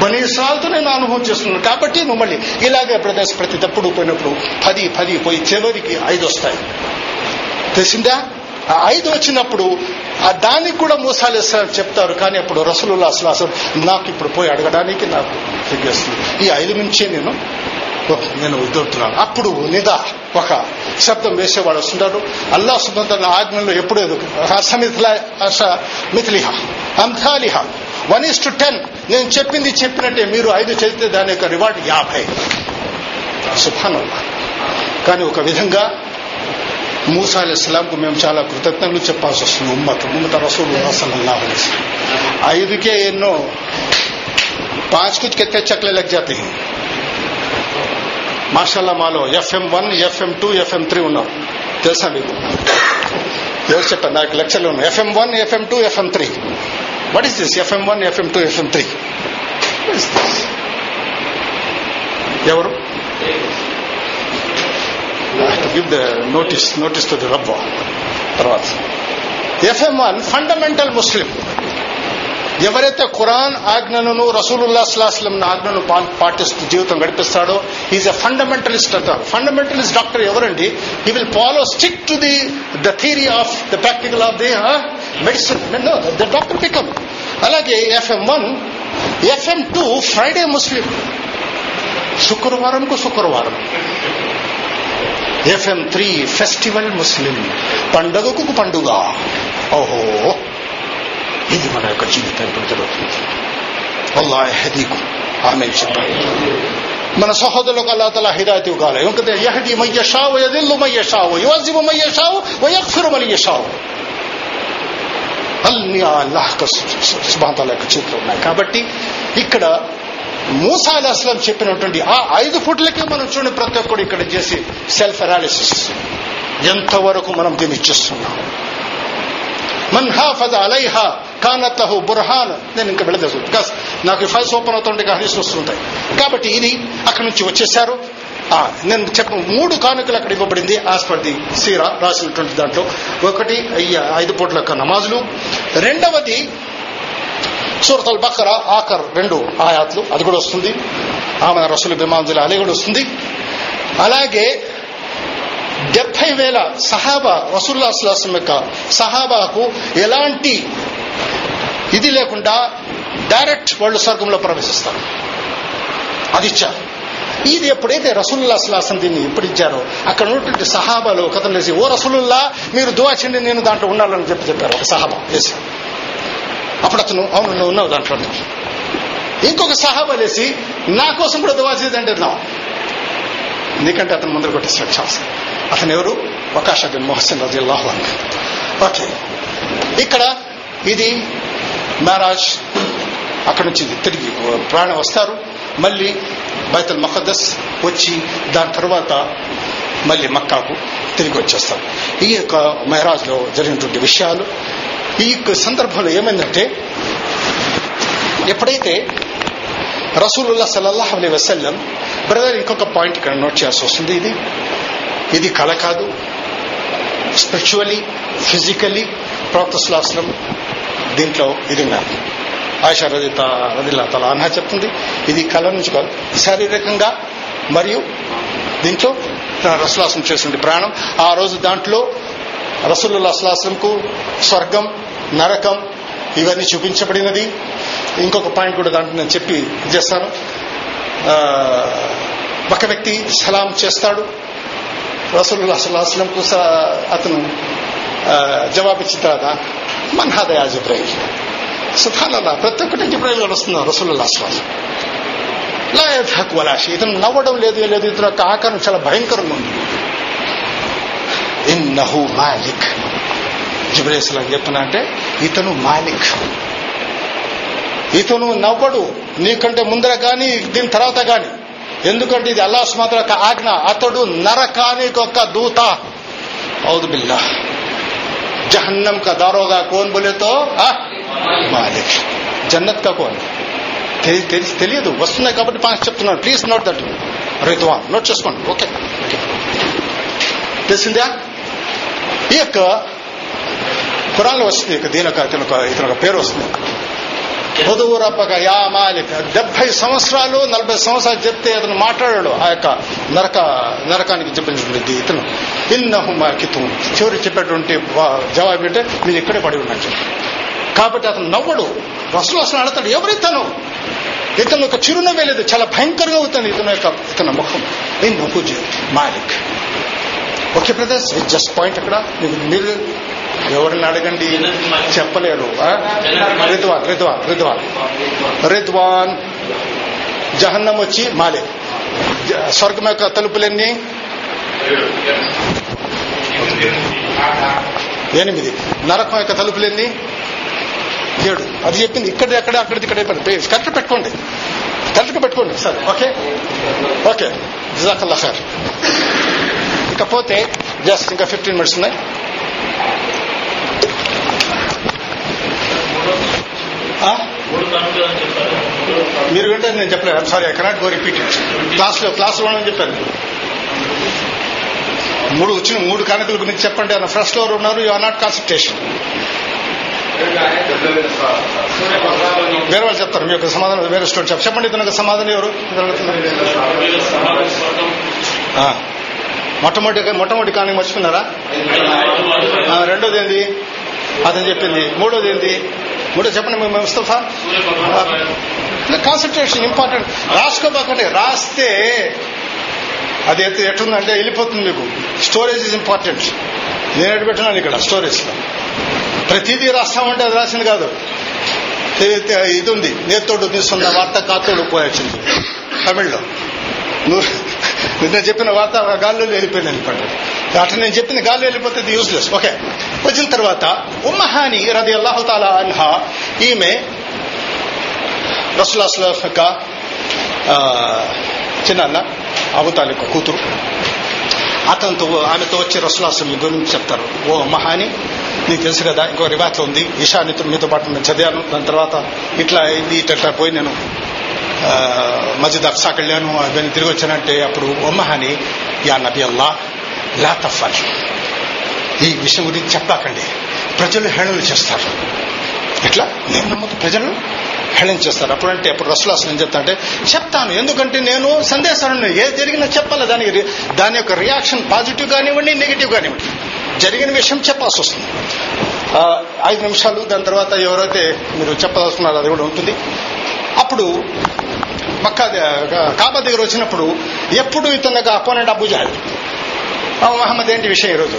బనీసాలతో నేను అనుభవం చేస్తున్నాను కాబట్టి నువ్వు మళ్ళీ ఇలాగే బ్రదర్స్ ప్రతి తప్పుడు పోయినప్పుడు పది పది పోయి చివరికి ఐదు వస్తాయి. తెలిసిందా? ఆ ఐదు వచ్చినప్పుడు ఆ దానికి కూడా మూసాలు చెప్తారు. కానీ అప్పుడు రసలుల్లా అసలు అసలు నాకు ఇప్పుడు పోయి అడగడానికి నాకు సిగ్గేస్తుంది ఈ ఐదు నుంచే నేను నేను ఉద్యోగుతున్నాను అప్పుడు నిదా ఒక శబ్దం వేసేవాడు వస్తుంటాడు. అల్లా సుబంధన ఆజ్ఞలు ఎప్పుడు మిథిలిహ అంథాలిహ. One is to ten. నేను చెప్పింది చెప్పినట్టే మీరు ఐదు చెప్తే దాని యొక్క రివార్డ్ యాభై. సుభానల్లా కానీ ఒక విధంగా మూసా అలీస్లాంకు మేము చాలా కృతజ్ఞతలు చెప్పాల్సి వస్తుంది. ఉమ్మత ఉమ్మత రసూలు అసలు ఐదుకే ఎన్నో. పాంచ్ కుచ్ కెత్తే చక్లే జాతీయ हैं మాలో FM one FM two FM three ఉన్నాం. తెలుసా మీకు? ఎవరు చెప్పారు? నాకు లెక్చర్లు ఉన్నాయి. FM one FM two FM three. What is this FM one FM two FM three. ఎవరు? Give the notice notice to the రబ్బా తర్వాత. ఎఫ్ఎం వన్ ఫండమెంటల్ ముస్లిం ఎవరైతే ఖురాన్ ఆజ్ఞలను రసూలుల్లా స్లాస్లం ఆజ్ఞను పాటిస్తూ జీవితం గడిపిస్తాడో ఈజ్ ఎ ఫండమెంటలిస్ట్ అంటారు ఫండమెంటలిస్ట్ డాక్టర్ ఎవరండి? He will follow stick to the the theory of the practical of the medicine the doctor become అలాగే FM one FM two Friday Muslim శుక్రవారంకు శుక్రవారం. ఎఫ్ఎం త్రీ ఫెస్టివల్ ముస్లిం పండగకు పండుగ. ఓహో. ఇది మన యొక్క జీవితానికి జరుగుతుంది అల్లా హదీకు ఆమె చెప్పాలి మన సహోదరులకు అల్లా తల హిదాయత్ ఇవ్వాలి ఇంకతే యహది మయ్యషావు యదిల్లు మయ్యషావు యువజిబు మయ్యషావు వయక్ఫిరు మయ్యషావు అన్ని ఆ అల్లాహ్ సుబాతాల యొక్క చేతులు ఉన్నాయి కాబట్టి ఇక్కడ మూసా అలీ అస్లాం చెప్పినటువంటి ఆ ఐదు ఫుట్లకే మనం చూడండి ప్రతి ఒక్కడు ఇక్కడ చేసి సెల్ఫ్ అనాలిసిస్ ఎంతవరకు మనం దీన్ని ఇచ్చేస్తున్నాం మన్ హాఫజ్ అలైహా కానత్తహు బుర్హాన్. నేను ఇంకా వెళ్ళలేదు. బికాస్ నాకు ఫైల్స్ ఓపెన్ అవుతుండే హరీస్ వస్తుంటాయి కాబట్టి ఇది అక్కడి నుంచి వచ్చేసారు నేను చెప్ప మూడు కానుకలు అక్కడ ఇవ్వబడింది యాజ్ పర్ ది సీరా రాసినటువంటి దాంట్లో. ఒకటి ఐదు పూట్ల యొక్క నమాజులు. రెండవది సూరత్ అల్ ఆఖర్ రెండు ఆయాత్లు. అది కూడా వస్తుంది. ఆమె రసులు బిమాంజులు అలీ కూడా వస్తుంది. అలాగే డెబ్బై వేల సహాబా రసూల్లా అస్లాసం యొక్క సహాబాకు ఎలాంటి ఇది లేకుండా డైరెక్ట్ వాళ్ళు స్వర్గంలో ప్రవేశిస్తారు. అది ఇచ్చారు ఇది ఎప్పుడైతే రసూలుల్లా అస్లాసం దీన్ని ఎప్పుడు ఇచ్చారో అక్కడ ఉన్నటువంటి సహాబాలు కథలు వేసి ఓ రసూలుల్లా మీరు దువా చేయండి నేను దాంట్లో ఉండాలని చెప్పి చెప్పారు ఒక సహాబా. వేసి అప్పుడు అతను అవును నువ్వు ఉన్నావు దాంట్లో. ఇంకొక సహాబా లేసి నా కోసం కూడా దువా చేయదంటే నా. ఎందుకంటే అతను ముందర కొట్టేసాడు ఛాన్స్ అతను ఎవరు? వకాష బిన్ మొహసిన్ రజీ అల్లాహు ఓకే. ఇక్కడ ఇది మహారాజ్ అక్కడి నుంచి తిరిగి ప్రయాణం వస్తారు. మళ్ళీ బైతల్ మఖద్దస్ వచ్చి దాని తర్వాత మళ్ళీ మక్కాకు తిరిగి వచ్చేస్తారు. ఈ యొక్క మెహరాజ్లో జరిగినటువంటి విషయాలు ఈ యొక్క సందర్భంలో ఏమైందంటే ఎప్పుడైతే రసూలుల్లా సల్లల్లాహు అలీ వసల్లం బ్రదర్ ఇంకొక పాయింట్ ఇక్కడ నోట్ చేయాల్సి వస్తుంది. ఇది ఇది కళ కాదు. స్పిరిచువలీ ఫిజికలీ ప్రవక్తస్లాస్లం దీంట్లో ఇది ఉన్నారు ఆశా రజిత రదిల్లా తల అన్హా చెప్తుంది. ఇది కళ నుంచి కాదు శారీరకంగా మరియు దీంట్లో రసులాసం చేసింది ప్రాణం. ఆ రోజు దాంట్లో రసూలుల్లా అస్లాసంకు స్వర్గం నరకం ఇవన్నీ చూపించబడినది. ఇంకొక పాయింట్ కూడా దాంట్లో నేను చెప్పి చేస్తాను. ఒక వ్యక్తి సలాం చేస్తాడు. రసూలుల్లా అస్లాంకు అతను జవాబిచ్చిన తర్వాత మన్హాదయా జిబ్రాయిల్ సుఖానల్లా ప్రతి ఒక్కటి జిబ్రాయిల్ గారు వస్తున్నారు రసూలుల్లా అస్లాం లా వలాషి ఇతను నవ్వడం లేదు ఏం లేదు ఇతను యొక్క ఆకారం చాలా భయంకరంగా ఉంది ఇన్నహు మాలిక్ జిబ్రేస్లాం చెప్పిన అంటే ఇతను మాలిక్ ఇతను నవ్వడు నీకంటే ముందర కానీ దీని తర్వాత కాని ఎందుకంటే ఇది అల్లాహ్ మాత్రం యొక్క ఆజ్ఞ అతడు నరకానికి ఒక దూత ఔదు బిల్లా जहन्नम का दारोगा कौन बोले तो आ, मालिक జన్నత్ కా కోన్ తెలి- తెలి- తెలియదు వస్తున్నాయి కాబట్టి పాస్ చెప్తున్నాను ప్లీజ్ నోట్ దట్ రైతువా నోట్ చేసుకోండి ఓకే ఓకే. తెలిసిందా ఈ యొక్క ఖురాన్లో వస్తుంది ఇక దీని యొక్క ఇతను ఒక- ఇతను ఒక పేరు వస్తుంది పొదువురప్పక యా మాలిక్ డెబ్బై సంవత్సరాలు నలభై సంవత్సరాలు చెప్తే అతను మాట్లాడాడు ఆ యొక్క నరక నరకానికి చెప్పినటువంటి ఇతను. ఇన్నహు మాకితం చివరి చెప్పేటువంటి జవాబు ఏంటంటే మీరు ఇక్కడే పడి ఉన్నాను చెప్పి కాబట్టి అతను నవ్వడు. రసులు అసలు అడతాడు ఎవరితను ఇతను? ఒక చిరునవ్వే లేదు. చాలా భయంకరంగా అవుతుంది ఇతను యొక్క ఇతను ముఖం. ఇన్నహు జ- మాలిక్. ఓకే బ్రదర్స్ జస్ట్ పాయింట్ అక్కడ. మీరు- మీరు ఎవరిని అడగండి? చెప్పలేరు. రిద్వాన్ రిద్వాన్ రిద్వాన్. రిద్వాన్ జహన్నం వచ్చి మాలే. జ- స్వర్గం యొక్క తలుపులన్నీ? ఎనిమిది. నరకం యొక్క తలుపులన్నీ? ఏడు. అది చెప్పింది. ఇక్కడ ఎక్కడ అక్కడ ఇక్కడ కరెక్ట్ పెట్టుకోండి. కరెక్ట్ పెట్టుకోండి సరే. ఓకే? ఓకే. జజాకల్లా సార్ ఇకపోతే జస్ట్ ఇంకా ఫిఫ్టీన్ మినిట్స్ ఉన్నాయి. మీరు వింటే నేను చెప్పలేదు. Sorry I cannot go repeat క్లాస్లో క్లాస్లో అని చెప్పాను. మూడు వచ్చిన మూడు కానుకల గురించి చెప్పండి అన్న ఫస్ట్ ఎవరు ఉన్నారు. యు ఆర్ నాట్ కాన్సన్ట్రేషన్ వేరే వాళ్ళు చెప్తారు. మీ యొక్క సమాధానం వేరే స్టోర్ చెప్పండి. ఇతనికి సమాధానం ఎవరు? మొట్టమొదటి మొట్టమొదటి కానుక మర్చిపోయినారా? రెండోది ఏంది అతను చెప్పింది. మూడోది ఏంది మూడో చెప్పండి మేము ముస్తఫా. కాన్సన్ట్రేషన్ ఇంపార్టెంట్ రాసుకోబాకండి రాస్తే అది ఎట్ ఎట్టుందంటే వెళ్ళిపోతుంది మీకు. స్టోరేజ్ ఇస్ ఇంపార్టెంట్ నేను ఎటు పెట్టినాను ఇక్కడ? స్టోరేజ్ ప్రతిదీ రాస్తామంటే అది రాసింది కాదు. ఇది- ఇది ఉంది. నేతోడు తీసుకున్న వార్త కాతోడు పోయాల్సింది. తమిళ్ళో. నువ్వు నిన్న చెప్పిన వార్త గాల్లో వెళ్ళిపోయింది అనుకోండి. అట్లా నేను చెప్పిన గాల్లో వెళ్ళిపోతే ఇది యూస్లెస్ ఓకే వచ్చిన తర్వాత ఉమ్మహాని రది అల్లాహుతాలా అన్హా ఈమె యొక్క చిన్న అబు కూతురు. అతనితో ఆమెతో వచ్చి రసులాసుల గురించి చెప్తారు. ఓ మహాని నీకు తెలుసు కదా ఇంకో రివాత్ ఉంది. ఈషా మీతో పాటు నేను చదివాను దాని తర్వాత ఇట్లా ఇది ఇట్లా పోయి నేను మస్జిద్ అక్సాకి అవన్నీ తిరిగి వచ్చానంటే అప్పుడు ఉమ్మహాని యా నబి అల్లా లా తఫల్ ఈ విషయం గురించి చెప్పాకండి. ప్రజలు హేళనలు చేస్తారు. ఎట్లా? నేను నమ్మదు ప్రజలు హేళన చేస్తారు. అప్పుడంటే అప్పుడు రసలాస్ నేను చెప్తా అంటే చెప్తాను. ఎందుకంటే నేను సందేశాలను ఏ జరిగినా చెప్పాలి? దాని దాని యొక్క రియాక్షన్ పాజిటివ్ కానివ్వండి నెగిటివ్ కానివ్వండి. జరిగిన విషయం చెప్పాల్సి వస్తుంది. ఐదు నిమిషాలు దాని తర్వాత ఎవరైతే మీరు చెప్పదలుచుకున్నారో అది కూడా ఉంటుంది. అప్పుడు మక్కా కాబా దగ్గర వచ్చినప్పుడు ఎప్పుడు ఇతనికి అపోనెంట్ అబూ జహల్ మహమ్మద్ ఏంటి విషయం ఈరోజు?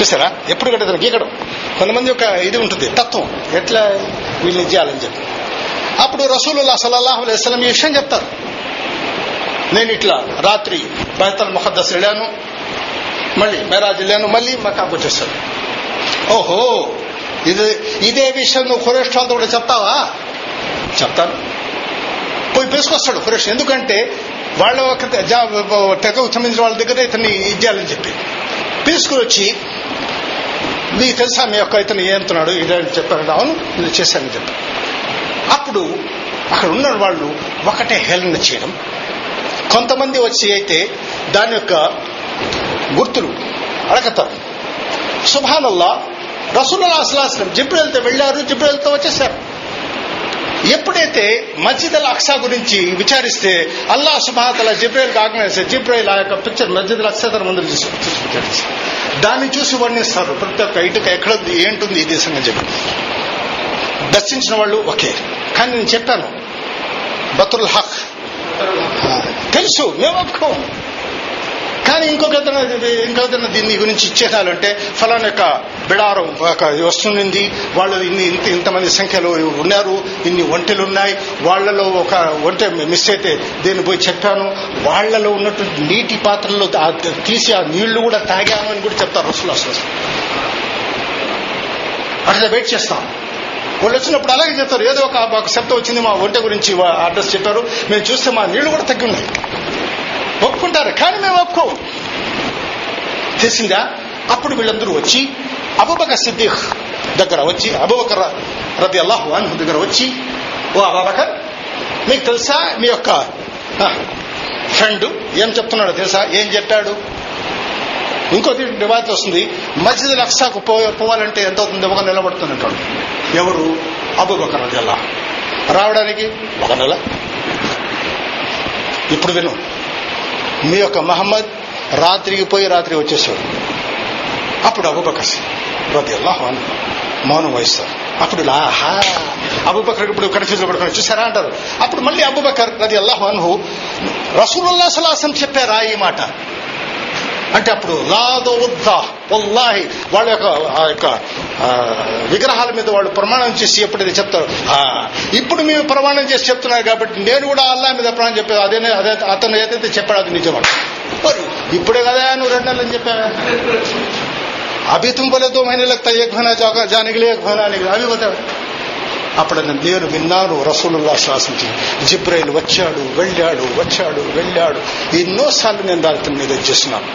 చూసారా? ఎప్పుడు కూడా తనకి గీకడం. కొంతమంది యొక్క ఇది ఉంటుంది తత్వం. ఎట్లా వీళ్ళని చేయాలని చెప్పి. అప్పుడు రసూలుల్లా సల్లల్లాహు అలైహి ఈ విషయం చెప్తారు. నేను ఇట్లా రాత్రి బహతల్ ముఖద్దస్ వెళ్ళాను మళ్ళీ మెరాజ్ వెళ్ళాను మళ్ళీ మకాకు వచ్చేస్తాను ఓహో! ఇది ఇదే విషయం నువ్వు ఖురేష్ వాళ్ళతో కూడా చెప్తావా? చెప్తాను. పోయి పేసుకొస్తాడు ఫ్రెష్ ఎందుకంటే వాళ్ళ ఒక తెగకు సంబంధించిన వాళ్ళ దగ్గర ఇతన్ని ఇచ్చేయాలని చెప్పి. తీసుకుని వచ్చి మీకు తెలుసా మీ యొక్క ఇతను ఏమంటున్నాడు? ఇదని చెప్పారు. అవును ఇది చేశానని చెప్పి. అప్పుడు అక్కడ ఉన్న వాళ్ళు ఒకటే హేళన చేయడం. కొంతమంది వచ్చి అయితే దాని యొక్క గుర్తులు అడగతారు. సుభానల్లా రసూలుల్లా అసలాసలం వెళ్తే వెళ్ళారు జిబ్రల్తో వచ్చేసారు. ఎప్పుడైతే మస్జిద్ అల్ అక్సా గురించి విచారిస్తే అల్లా సుబాతల జిబ్రైల్ ఆజ్ఞానిస్తే జిబ్రైల్ ఆ యొక్క పిక్చర్ మస్జిద్ అల్ అక్సా తన ముందు చూసి చూసి విచారిస్తారు. దాన్ని చూసి వర్ణిస్తారు. ప్రతి ఒక్క ఇటుక ఎక్కడుంది ఏంటుంది ఈ దేశం అని చెప్పి. దర్శించిన వాళ్ళు ఓకే. కానీ నేను చెప్పాను బతుల్ హక్. తెలుసు మేము ఒప్పుకోం కానీ ఇంకొక ఇంకొక దీని గురించి ఇచ్చేదాలంటే ఫలానా యొక్క బిడారం ఒక వస్తుంది వాళ్ళు ఇన్ని ఇంత ఇంతమంది సంఖ్యలో ఉన్నారు ఇన్ని ఒంటెలు ఉన్నాయి వాళ్ళలో ఒక ఒంటె మిస్ అయితే దీన్ని పోయి చెప్పాను? వాళ్ళలో ఉన్నటువంటి నీటి పాత్రలో తీసి ఆ నీళ్ళు కూడా తాగాను అని కూడా చెప్తారు రసులు అసలు. అట్లా వెయిట్ చేస్తాం. వాళ్ళు వచ్చినప్పుడు అలాగే చెప్తారు. ఏదో ఒక శబ్దం వచ్చింది మా ఒంటె గురించి అడ్రస్ చెప్పారు. మేము చూస్తే మా నీళ్ళు కూడా తగ్గి ఉన్నాయి. ఒప్పుకుంటారు. కానీ మేము ఒప్పుకో తెలిసిందా? అప్పుడు వీళ్ళందరూ వచ్చి అబుబక సిద్దిఖ్ దగ్గర వచ్చి అబూబకర్ రబి అల్లాహు అన్హు దగ్గర వచ్చి ఓ అబాబకర్ మీకు తెలుసా మీ యొక్క ఫ్రెండ్? ఏం చెప్తున్నాడో తెలుసా? ఏం చెప్పాడు? ఇంకోటి డివాత్ వస్తుంది మస్జిద్ అక్సాకు పో పోవాలంటే ఎంత అవుతుంది ఒక నెల ఎవరు? అబూబకర్ రజల్లా రావడానికి ఒక నెల. ఇప్పుడు విను. మీ యొక్క మహమ్మద్ రాత్రికి పోయి రాత్రి వచ్చేసాడు. అప్పుడు అబుబకర్ రది అల్లాహ్ మౌనం వహిస్తారు. అప్పుడు ఆహా అబుబకర్ ఇప్పుడు కన్ఫ్యూజ్ పడుకుని చూసారా అంటారు? అప్పుడు మళ్ళీ అబుబకర్ రది అల్లాహు అన్హు రసూలుల్లా సలాసం చెప్పారా ఈ మాట. అంటే అప్పుడు లాదో ఉద్దా వల్లాహి వాళ్ళ యొక్క ఆ యొక్క విగ్రహాల మీద వాళ్ళు ప్రమాణం చేసి ఎప్పుడైతే చెప్తారు. ఇప్పుడు మేము ప్రమాణం చేసి చెప్తున్నారు కాబట్టి నేను కూడా అల్లా మీద ప్రమాణం చెప్పాను అదే అదే అతను ఏదైతే చెప్పాడు అది నిజం మరి ఇప్పుడే కదా నువ్వు రెండు నెలలు చెప్పా అభి తుమ్ బోలే దో మహిళ లగ్తా జానికి లేకపోయినా అవి బతా అప్పుడు నేను విన్నాను రసూలుల్లా శాసించి జిబ్రైల్ వచ్చాడు వెళ్ళాడు వచ్చాడు వెళ్ళాడు. ఎన్నోసార్లు నేను దాని మీద చేస్తున్నాను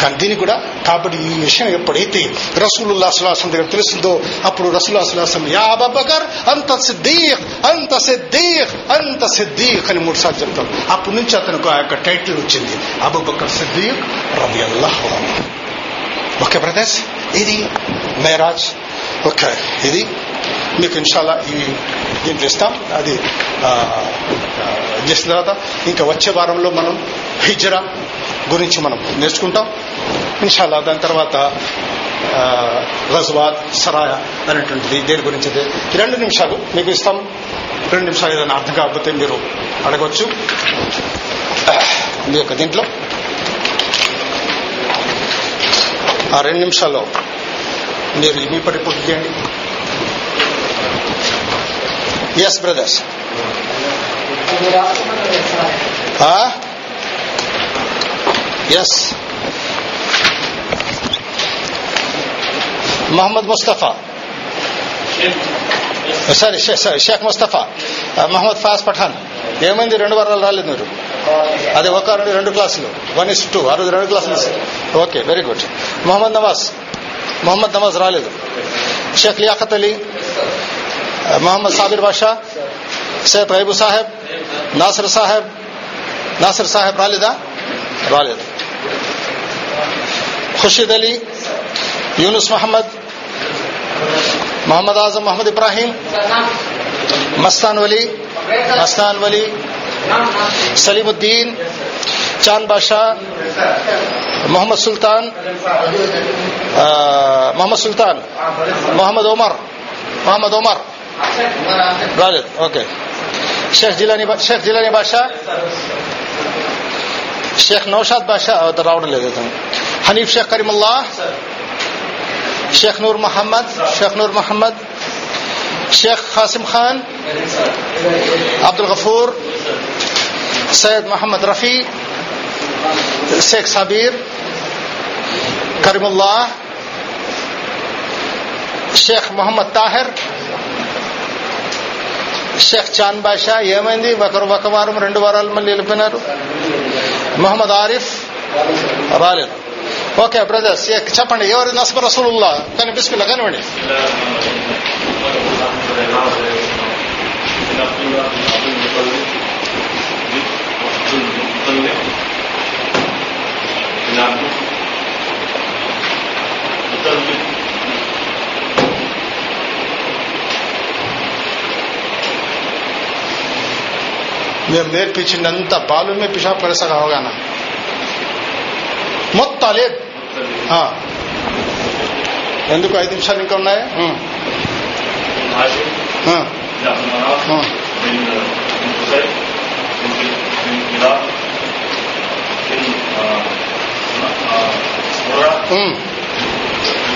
కానీ దీనికి కూడా కాబట్టి ఈ విషయం ఎప్పుడైతే రసూలుల్లా సులాసం దగ్గర తెలుస్తుందో అప్పుడు రసూల్లా సులాసం యా అబబ్బకర్ అంత సిద్దీక్ అంత సిద్దీక్ అంత సిద్దీక్ అని మూడు సార్లు చెప్తాడు అప్పటి నుంచి అతనికి ఆ యొక్క టైటిల్ వచ్చింది అబుబకర్ సిద్దీక్ రవి అల్లాహ్ ఓకే బ్రదర్స్ ఇది మేరాజ్ ఓకే. ఇది మీకు ఇన్షాల్లా ఈ దీంట్లో ఇస్తాం అది చేసిన తర్వాత ఇంకా వచ్చే వారంలో మనం హిజ్రా గురించి మనం నేర్చుకుంటాం. ఇన్షాల్లా దాని తర్వాత ఆ, సరాయ అనేటువంటిది దేని గురించి ఈ రెండు నిమిషాలు మీకు ఇస్తాం. రెండు నిమిషాలు ఏదైనా అర్థం కాకపోతే మీరు అడగవచ్చు మీ యొక్క దీంట్లో. ఆ రెండు నిమిషాల్లో మీరు మీ పట్టి పూర్తి చేయండి yes brothers yes Mohammed Mustafa sorry sorry Sheikh Mustafa Mohammed ఫాస్ Pathan ఏమైంది? రెండు వారాలు రాలేదు మీరు? అది ఒక రెండు రెండు క్లాసులు. వన్ ఇస్ టూ ఆ రోజు రెండు క్లాసులు. Okay very good Mohammed Nawaz Mohammed Nawaz రాలేదు షేక్ లియాఖత్ అలీ మొహమ్మద్ సాబిర్ బాషా షేక్ రైబు సాహెబ్ నాసిర్ సాహెబ్ నాసిర్ సాహెబ్ రాలేదా రాలేదు ఖుషీద్ అలీ యూనుస్ మహమ్మద్ మొహమ్మద్ ఆజం మొహమ్మద్ ఇబ్రాహీం మస్తాన్ వలీ మస్తాన్ వలీ సలీముద్దీన్ చాంద్ బాషా మొహమ్మద్ సుల్తాన్ ఆ, మొహమ్మద్ సుల్తాన్ మొహమ్మద్ ఒమర్ మొహమ్మద్ ఒమర్ రాలేదు ఓకే షేక్ జిలానీ బా- షేక్ జిలానీ బాషా షేక్ నౌషాద్ బాషా అతను రావడం లేదు అతను Hanif Sheikh Karimulla Sheikh Noor Mohammed Sheikh Noor Mohammed Sheikh Qasim Khan Abdul Gafoor Syed Sabir, Karimullah, Sheikh Sabeer Tahir, Sheikh చాన్ బాషా ఏమైంది ఒకరు ఒక వారం రెండు వారాలు మళ్ళీ వెళ్ళిపోయినారు మొహమ్మద్ ఆరిఫ్ రాలేదు ఓకే బ్రదర్స్ చెప్పండి ఎవరు నస్బ రసూలుల్లా కానీ బిస్మిల్లా కానివ్వండి. మేము నేర్పించిందంతా బాలు మే పిషాబ్ కరేసాగా అవగానా మొత్తం లేదు ఆ. ఎందుకు ఐదు నిమిషాలు ఇంకా ఉన్నాయి ఉం.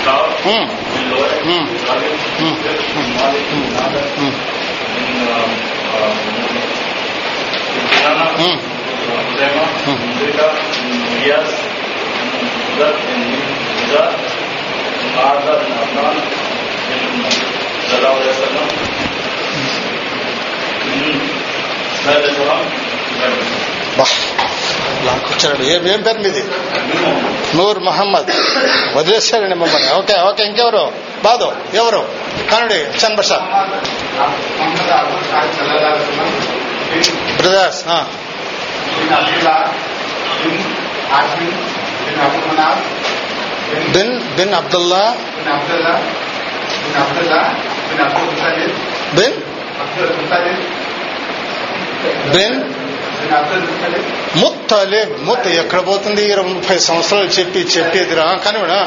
ఆ. లాక్ వచ్చాడు ఏం ఏం పేరు మీది? నూర్ మహమ్మద్. వదిలేశారండి మమ్మల్ని. ఓకే ఓకే ఇంకెవరు? బాదో ఎవరు? కానుడి చన్ brothers bin bin Abdullah. Bin bin? ముత్తలే ముత్త ఎక్కడ పోతుంది? ఇరవై ముప్పై సంవత్సరాలు చెప్పి చెప్పేది రా కానివిడా?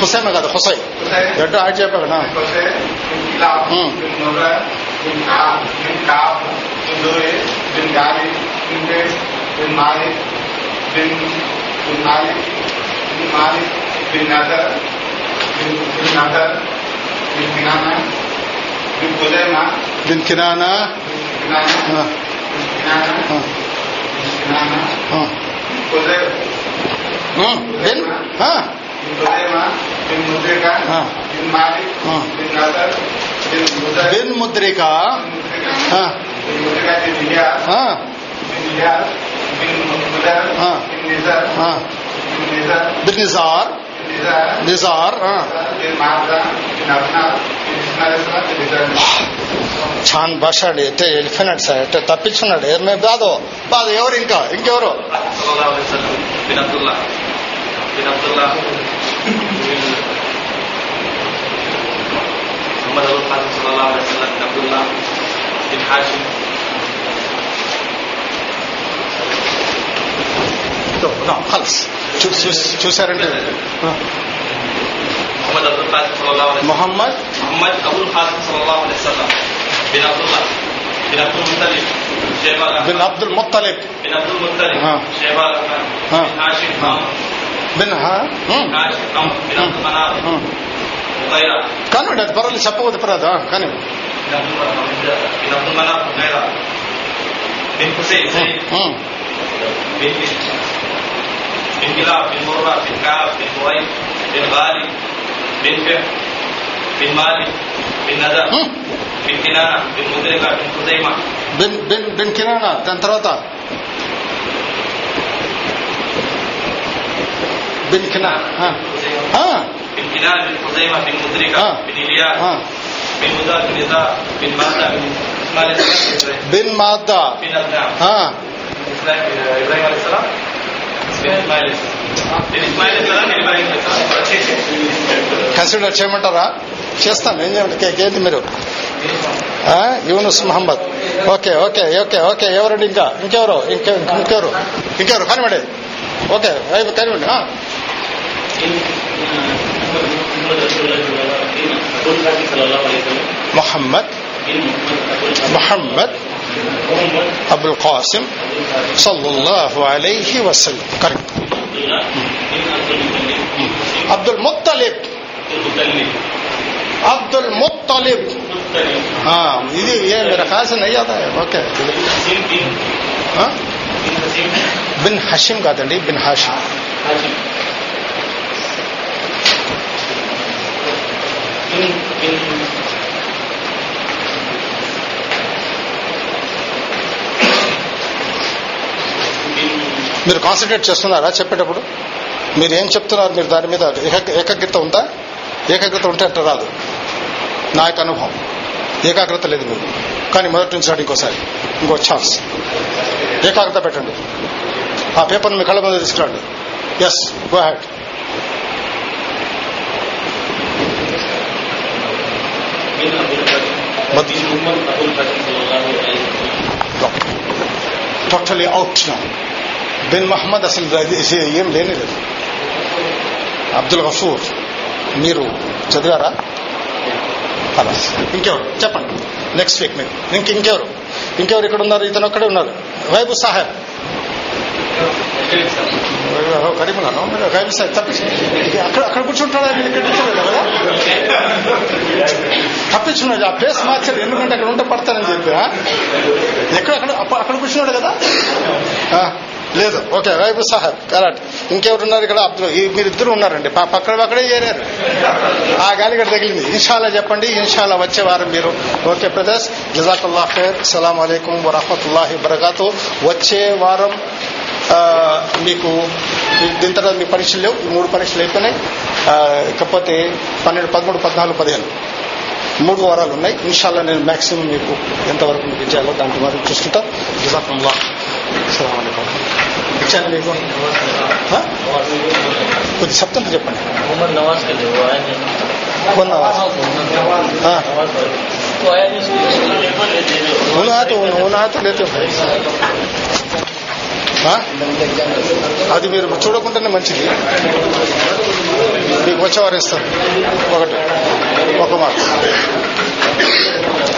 హుసైమే కదా హుసై గడ్డ ఆడి చెప్పాకడా bin Nadar bin Nadar bin బినానా بن خزیمہ بن کنانہ بن بن مدرکا ہاں ہاں بن نظار بن إياس ఆ, بن Iyad bin Mudar Ah. bin Nizar ఆ, bin Nizar bin Nizar bin Nizar Nizar ఆ. bin Marza bin Abna bin Ismail Islam bin Nizar ఛాన్ భాష అండి ఎట్టే వెళ్ళిపోయినాడు సార్ ఎట్టే తప్పించున్నాడు ఏమే బాదో బాదు ఎవరు ఇంకా ఇంకెవరు sallallahu alaihi wasallam bin Abdullah bin Abdullah bin Muhammad Abdul Qasim عنده نعم خلص محمد عبد القاسم محمد محمد بن عبد المطلب بن عبد المطلب ہاں بن ہاں بن عبد بن عبد بن بن పర్వాలేదు ఆ, కానీ bin Abdul Manaf bin Abdul Manaf Uqayra bin Husayn Zaid um. bin bin Kilab bin Murra bin Ka'ab bin Huway bin Ghalib bin Fihr bin Malik bin Nadar um. bin Kinana bin Mudrika bin Khuzaimah bin bin bin కిరాణా దాని తర్వాత bin కినా ఆ. ఆ. bin Kinana bin Khuzaimah bin Mudrika Ah. bin consider చేయమంటారా చేస్తాను. ఏం చేయమంటారు ఏంటి మీరు? Yunus Mohammed. Okay okay okay okay. ఎవరండి ఇంకా? ఇంకెవరు? ఇంకే ఇంకెవరు? ఇంకెవరు? కనివ్వండి. ఓకే అయిపో మొహమ్మద్. మొహమ్మద్. మొహమ్మద్ మొహమ్మద్ అబుల్ కాసిం సల్లల్లాహు అలైహి వసల్లం correct Abdul Muttalib Abdul Muttalib ఆ, ఇది ఏ మీరు కాసిన అయ్యాదా ఓకే ఆ? బిన్ హషిం కాదండి బిన్ హాషిం మీరు కాన్సన్ట్రేట్ చేస్తున్నారా చెప్పేటప్పుడు? మీరు ఏం చెప్తున్నారు? మీరు దాని మీద ఏక- ఏకాగ్రత ఉందా? ఏకాగ్రత ఉంటే అట్లా రాదు. నా యొక్క అనుభవం. ఏకాగ్రత లేదు మీరు కానీ మొదటి నుంచి రాడు ఇంకోసారి. ఇంకో ఛాన్స్ ఏకాగ్రత పెట్టండి. ఆ పేపర్ని మీ కళ్ళ మీద తీసుకురండి. Yes go had totally out bin Mohammed అసలు అది ఏం లేనిలేదు అబ్దుల్ గఫూర్ మీరు చదివారా? అలా ఇంకెవరు? చెప్పండి. నెక్స్ట్ వీక్ మీరు. ఇంక ఇంకెవరు? ఇంకెవరు ఇక్కడ ఉన్నారు? ఇతను ఒక్కడే ఉన్నారు వైబు సాహెబ్. కరీమున్నాను వైబు సాహెబ్ తప్పించి అక్కడ అక్కడ కూర్చుంటాడా? మీరు ఇక్కడ కూర్చోలేదు కదా? తప్పించున్నాడు. ఆ ప్లేస్ మార్చారు ఎందుకంటే అక్కడ ఉంటే పడతానని చెప్పి ఎక్కడ అక్కడ అక్కడ కూర్చున్నాడు కదా? లేదు. ఓకే వైబు సాహెబ్ కరెక్ట్ ఇంకెవరు ఉన్నారు ఇక్కడ? అబ్దుల్ మీరిద్దరు ఉన్నారండి. పక్కన పక్కడే చేరారు. ఆ గాలి ఇక్కడ తగిలింది. ఇన్షాల్లా చెప్పండి. ఇన్షాల్లా వచ్చే వారం మీరు. Okay brothers జజాకుల్లా ఖైర్. సలాం అలైకుం వరహమతుల్లాహి వరకాతు వచ్చే వారం మీకు దీని తర్వాత మీ పరీక్షలు లేవు. ఈ మూడు పరీక్షలు అయిపోయినాయి. కాకపోతే పన్నెండు పదమూడు పద్నాలుగు పదిహేను. మూడు వారాలు ఉన్నాయి. ఇన్షాల్లా నేను మాక్సిమం మీకు ఎంతవరకు మీకు ఇచ్చాలో దాంట్లో వరకు చూసుకుంటాం. జజాకుల్లా సలాం అలైకుం ఇచ్చాను మీకు ఆ? కొద్ది శబ్దంతో చెప్పండి मोहम्मद नवाज के थे वो आया नहीं కొన్న हाँ। तो आया नहीं उसको पेपर लेते थे होना तो होना तो लेते हो ఆ? అది మీరు చూడకుండానే మంచిది మీకు వచ్చేవారు ఇస్తారు ఒకటి ఒక మాట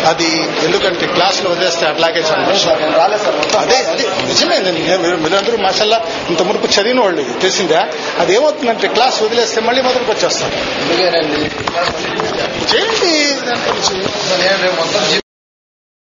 అది ఎందుకంటే క్లాసులో వదిలేస్తే అట్లాగే అదే అదే నిజమే మీరందరూ మాషల్లా ఇంత మునుపు చదివిన వాళ్ళు తెలిసిందా? అది ఏమవుతుందంటే క్లాస్ వదిలేస్తే మళ్ళీ మొదలుకు వచ్చేస్తారు. చేయండి.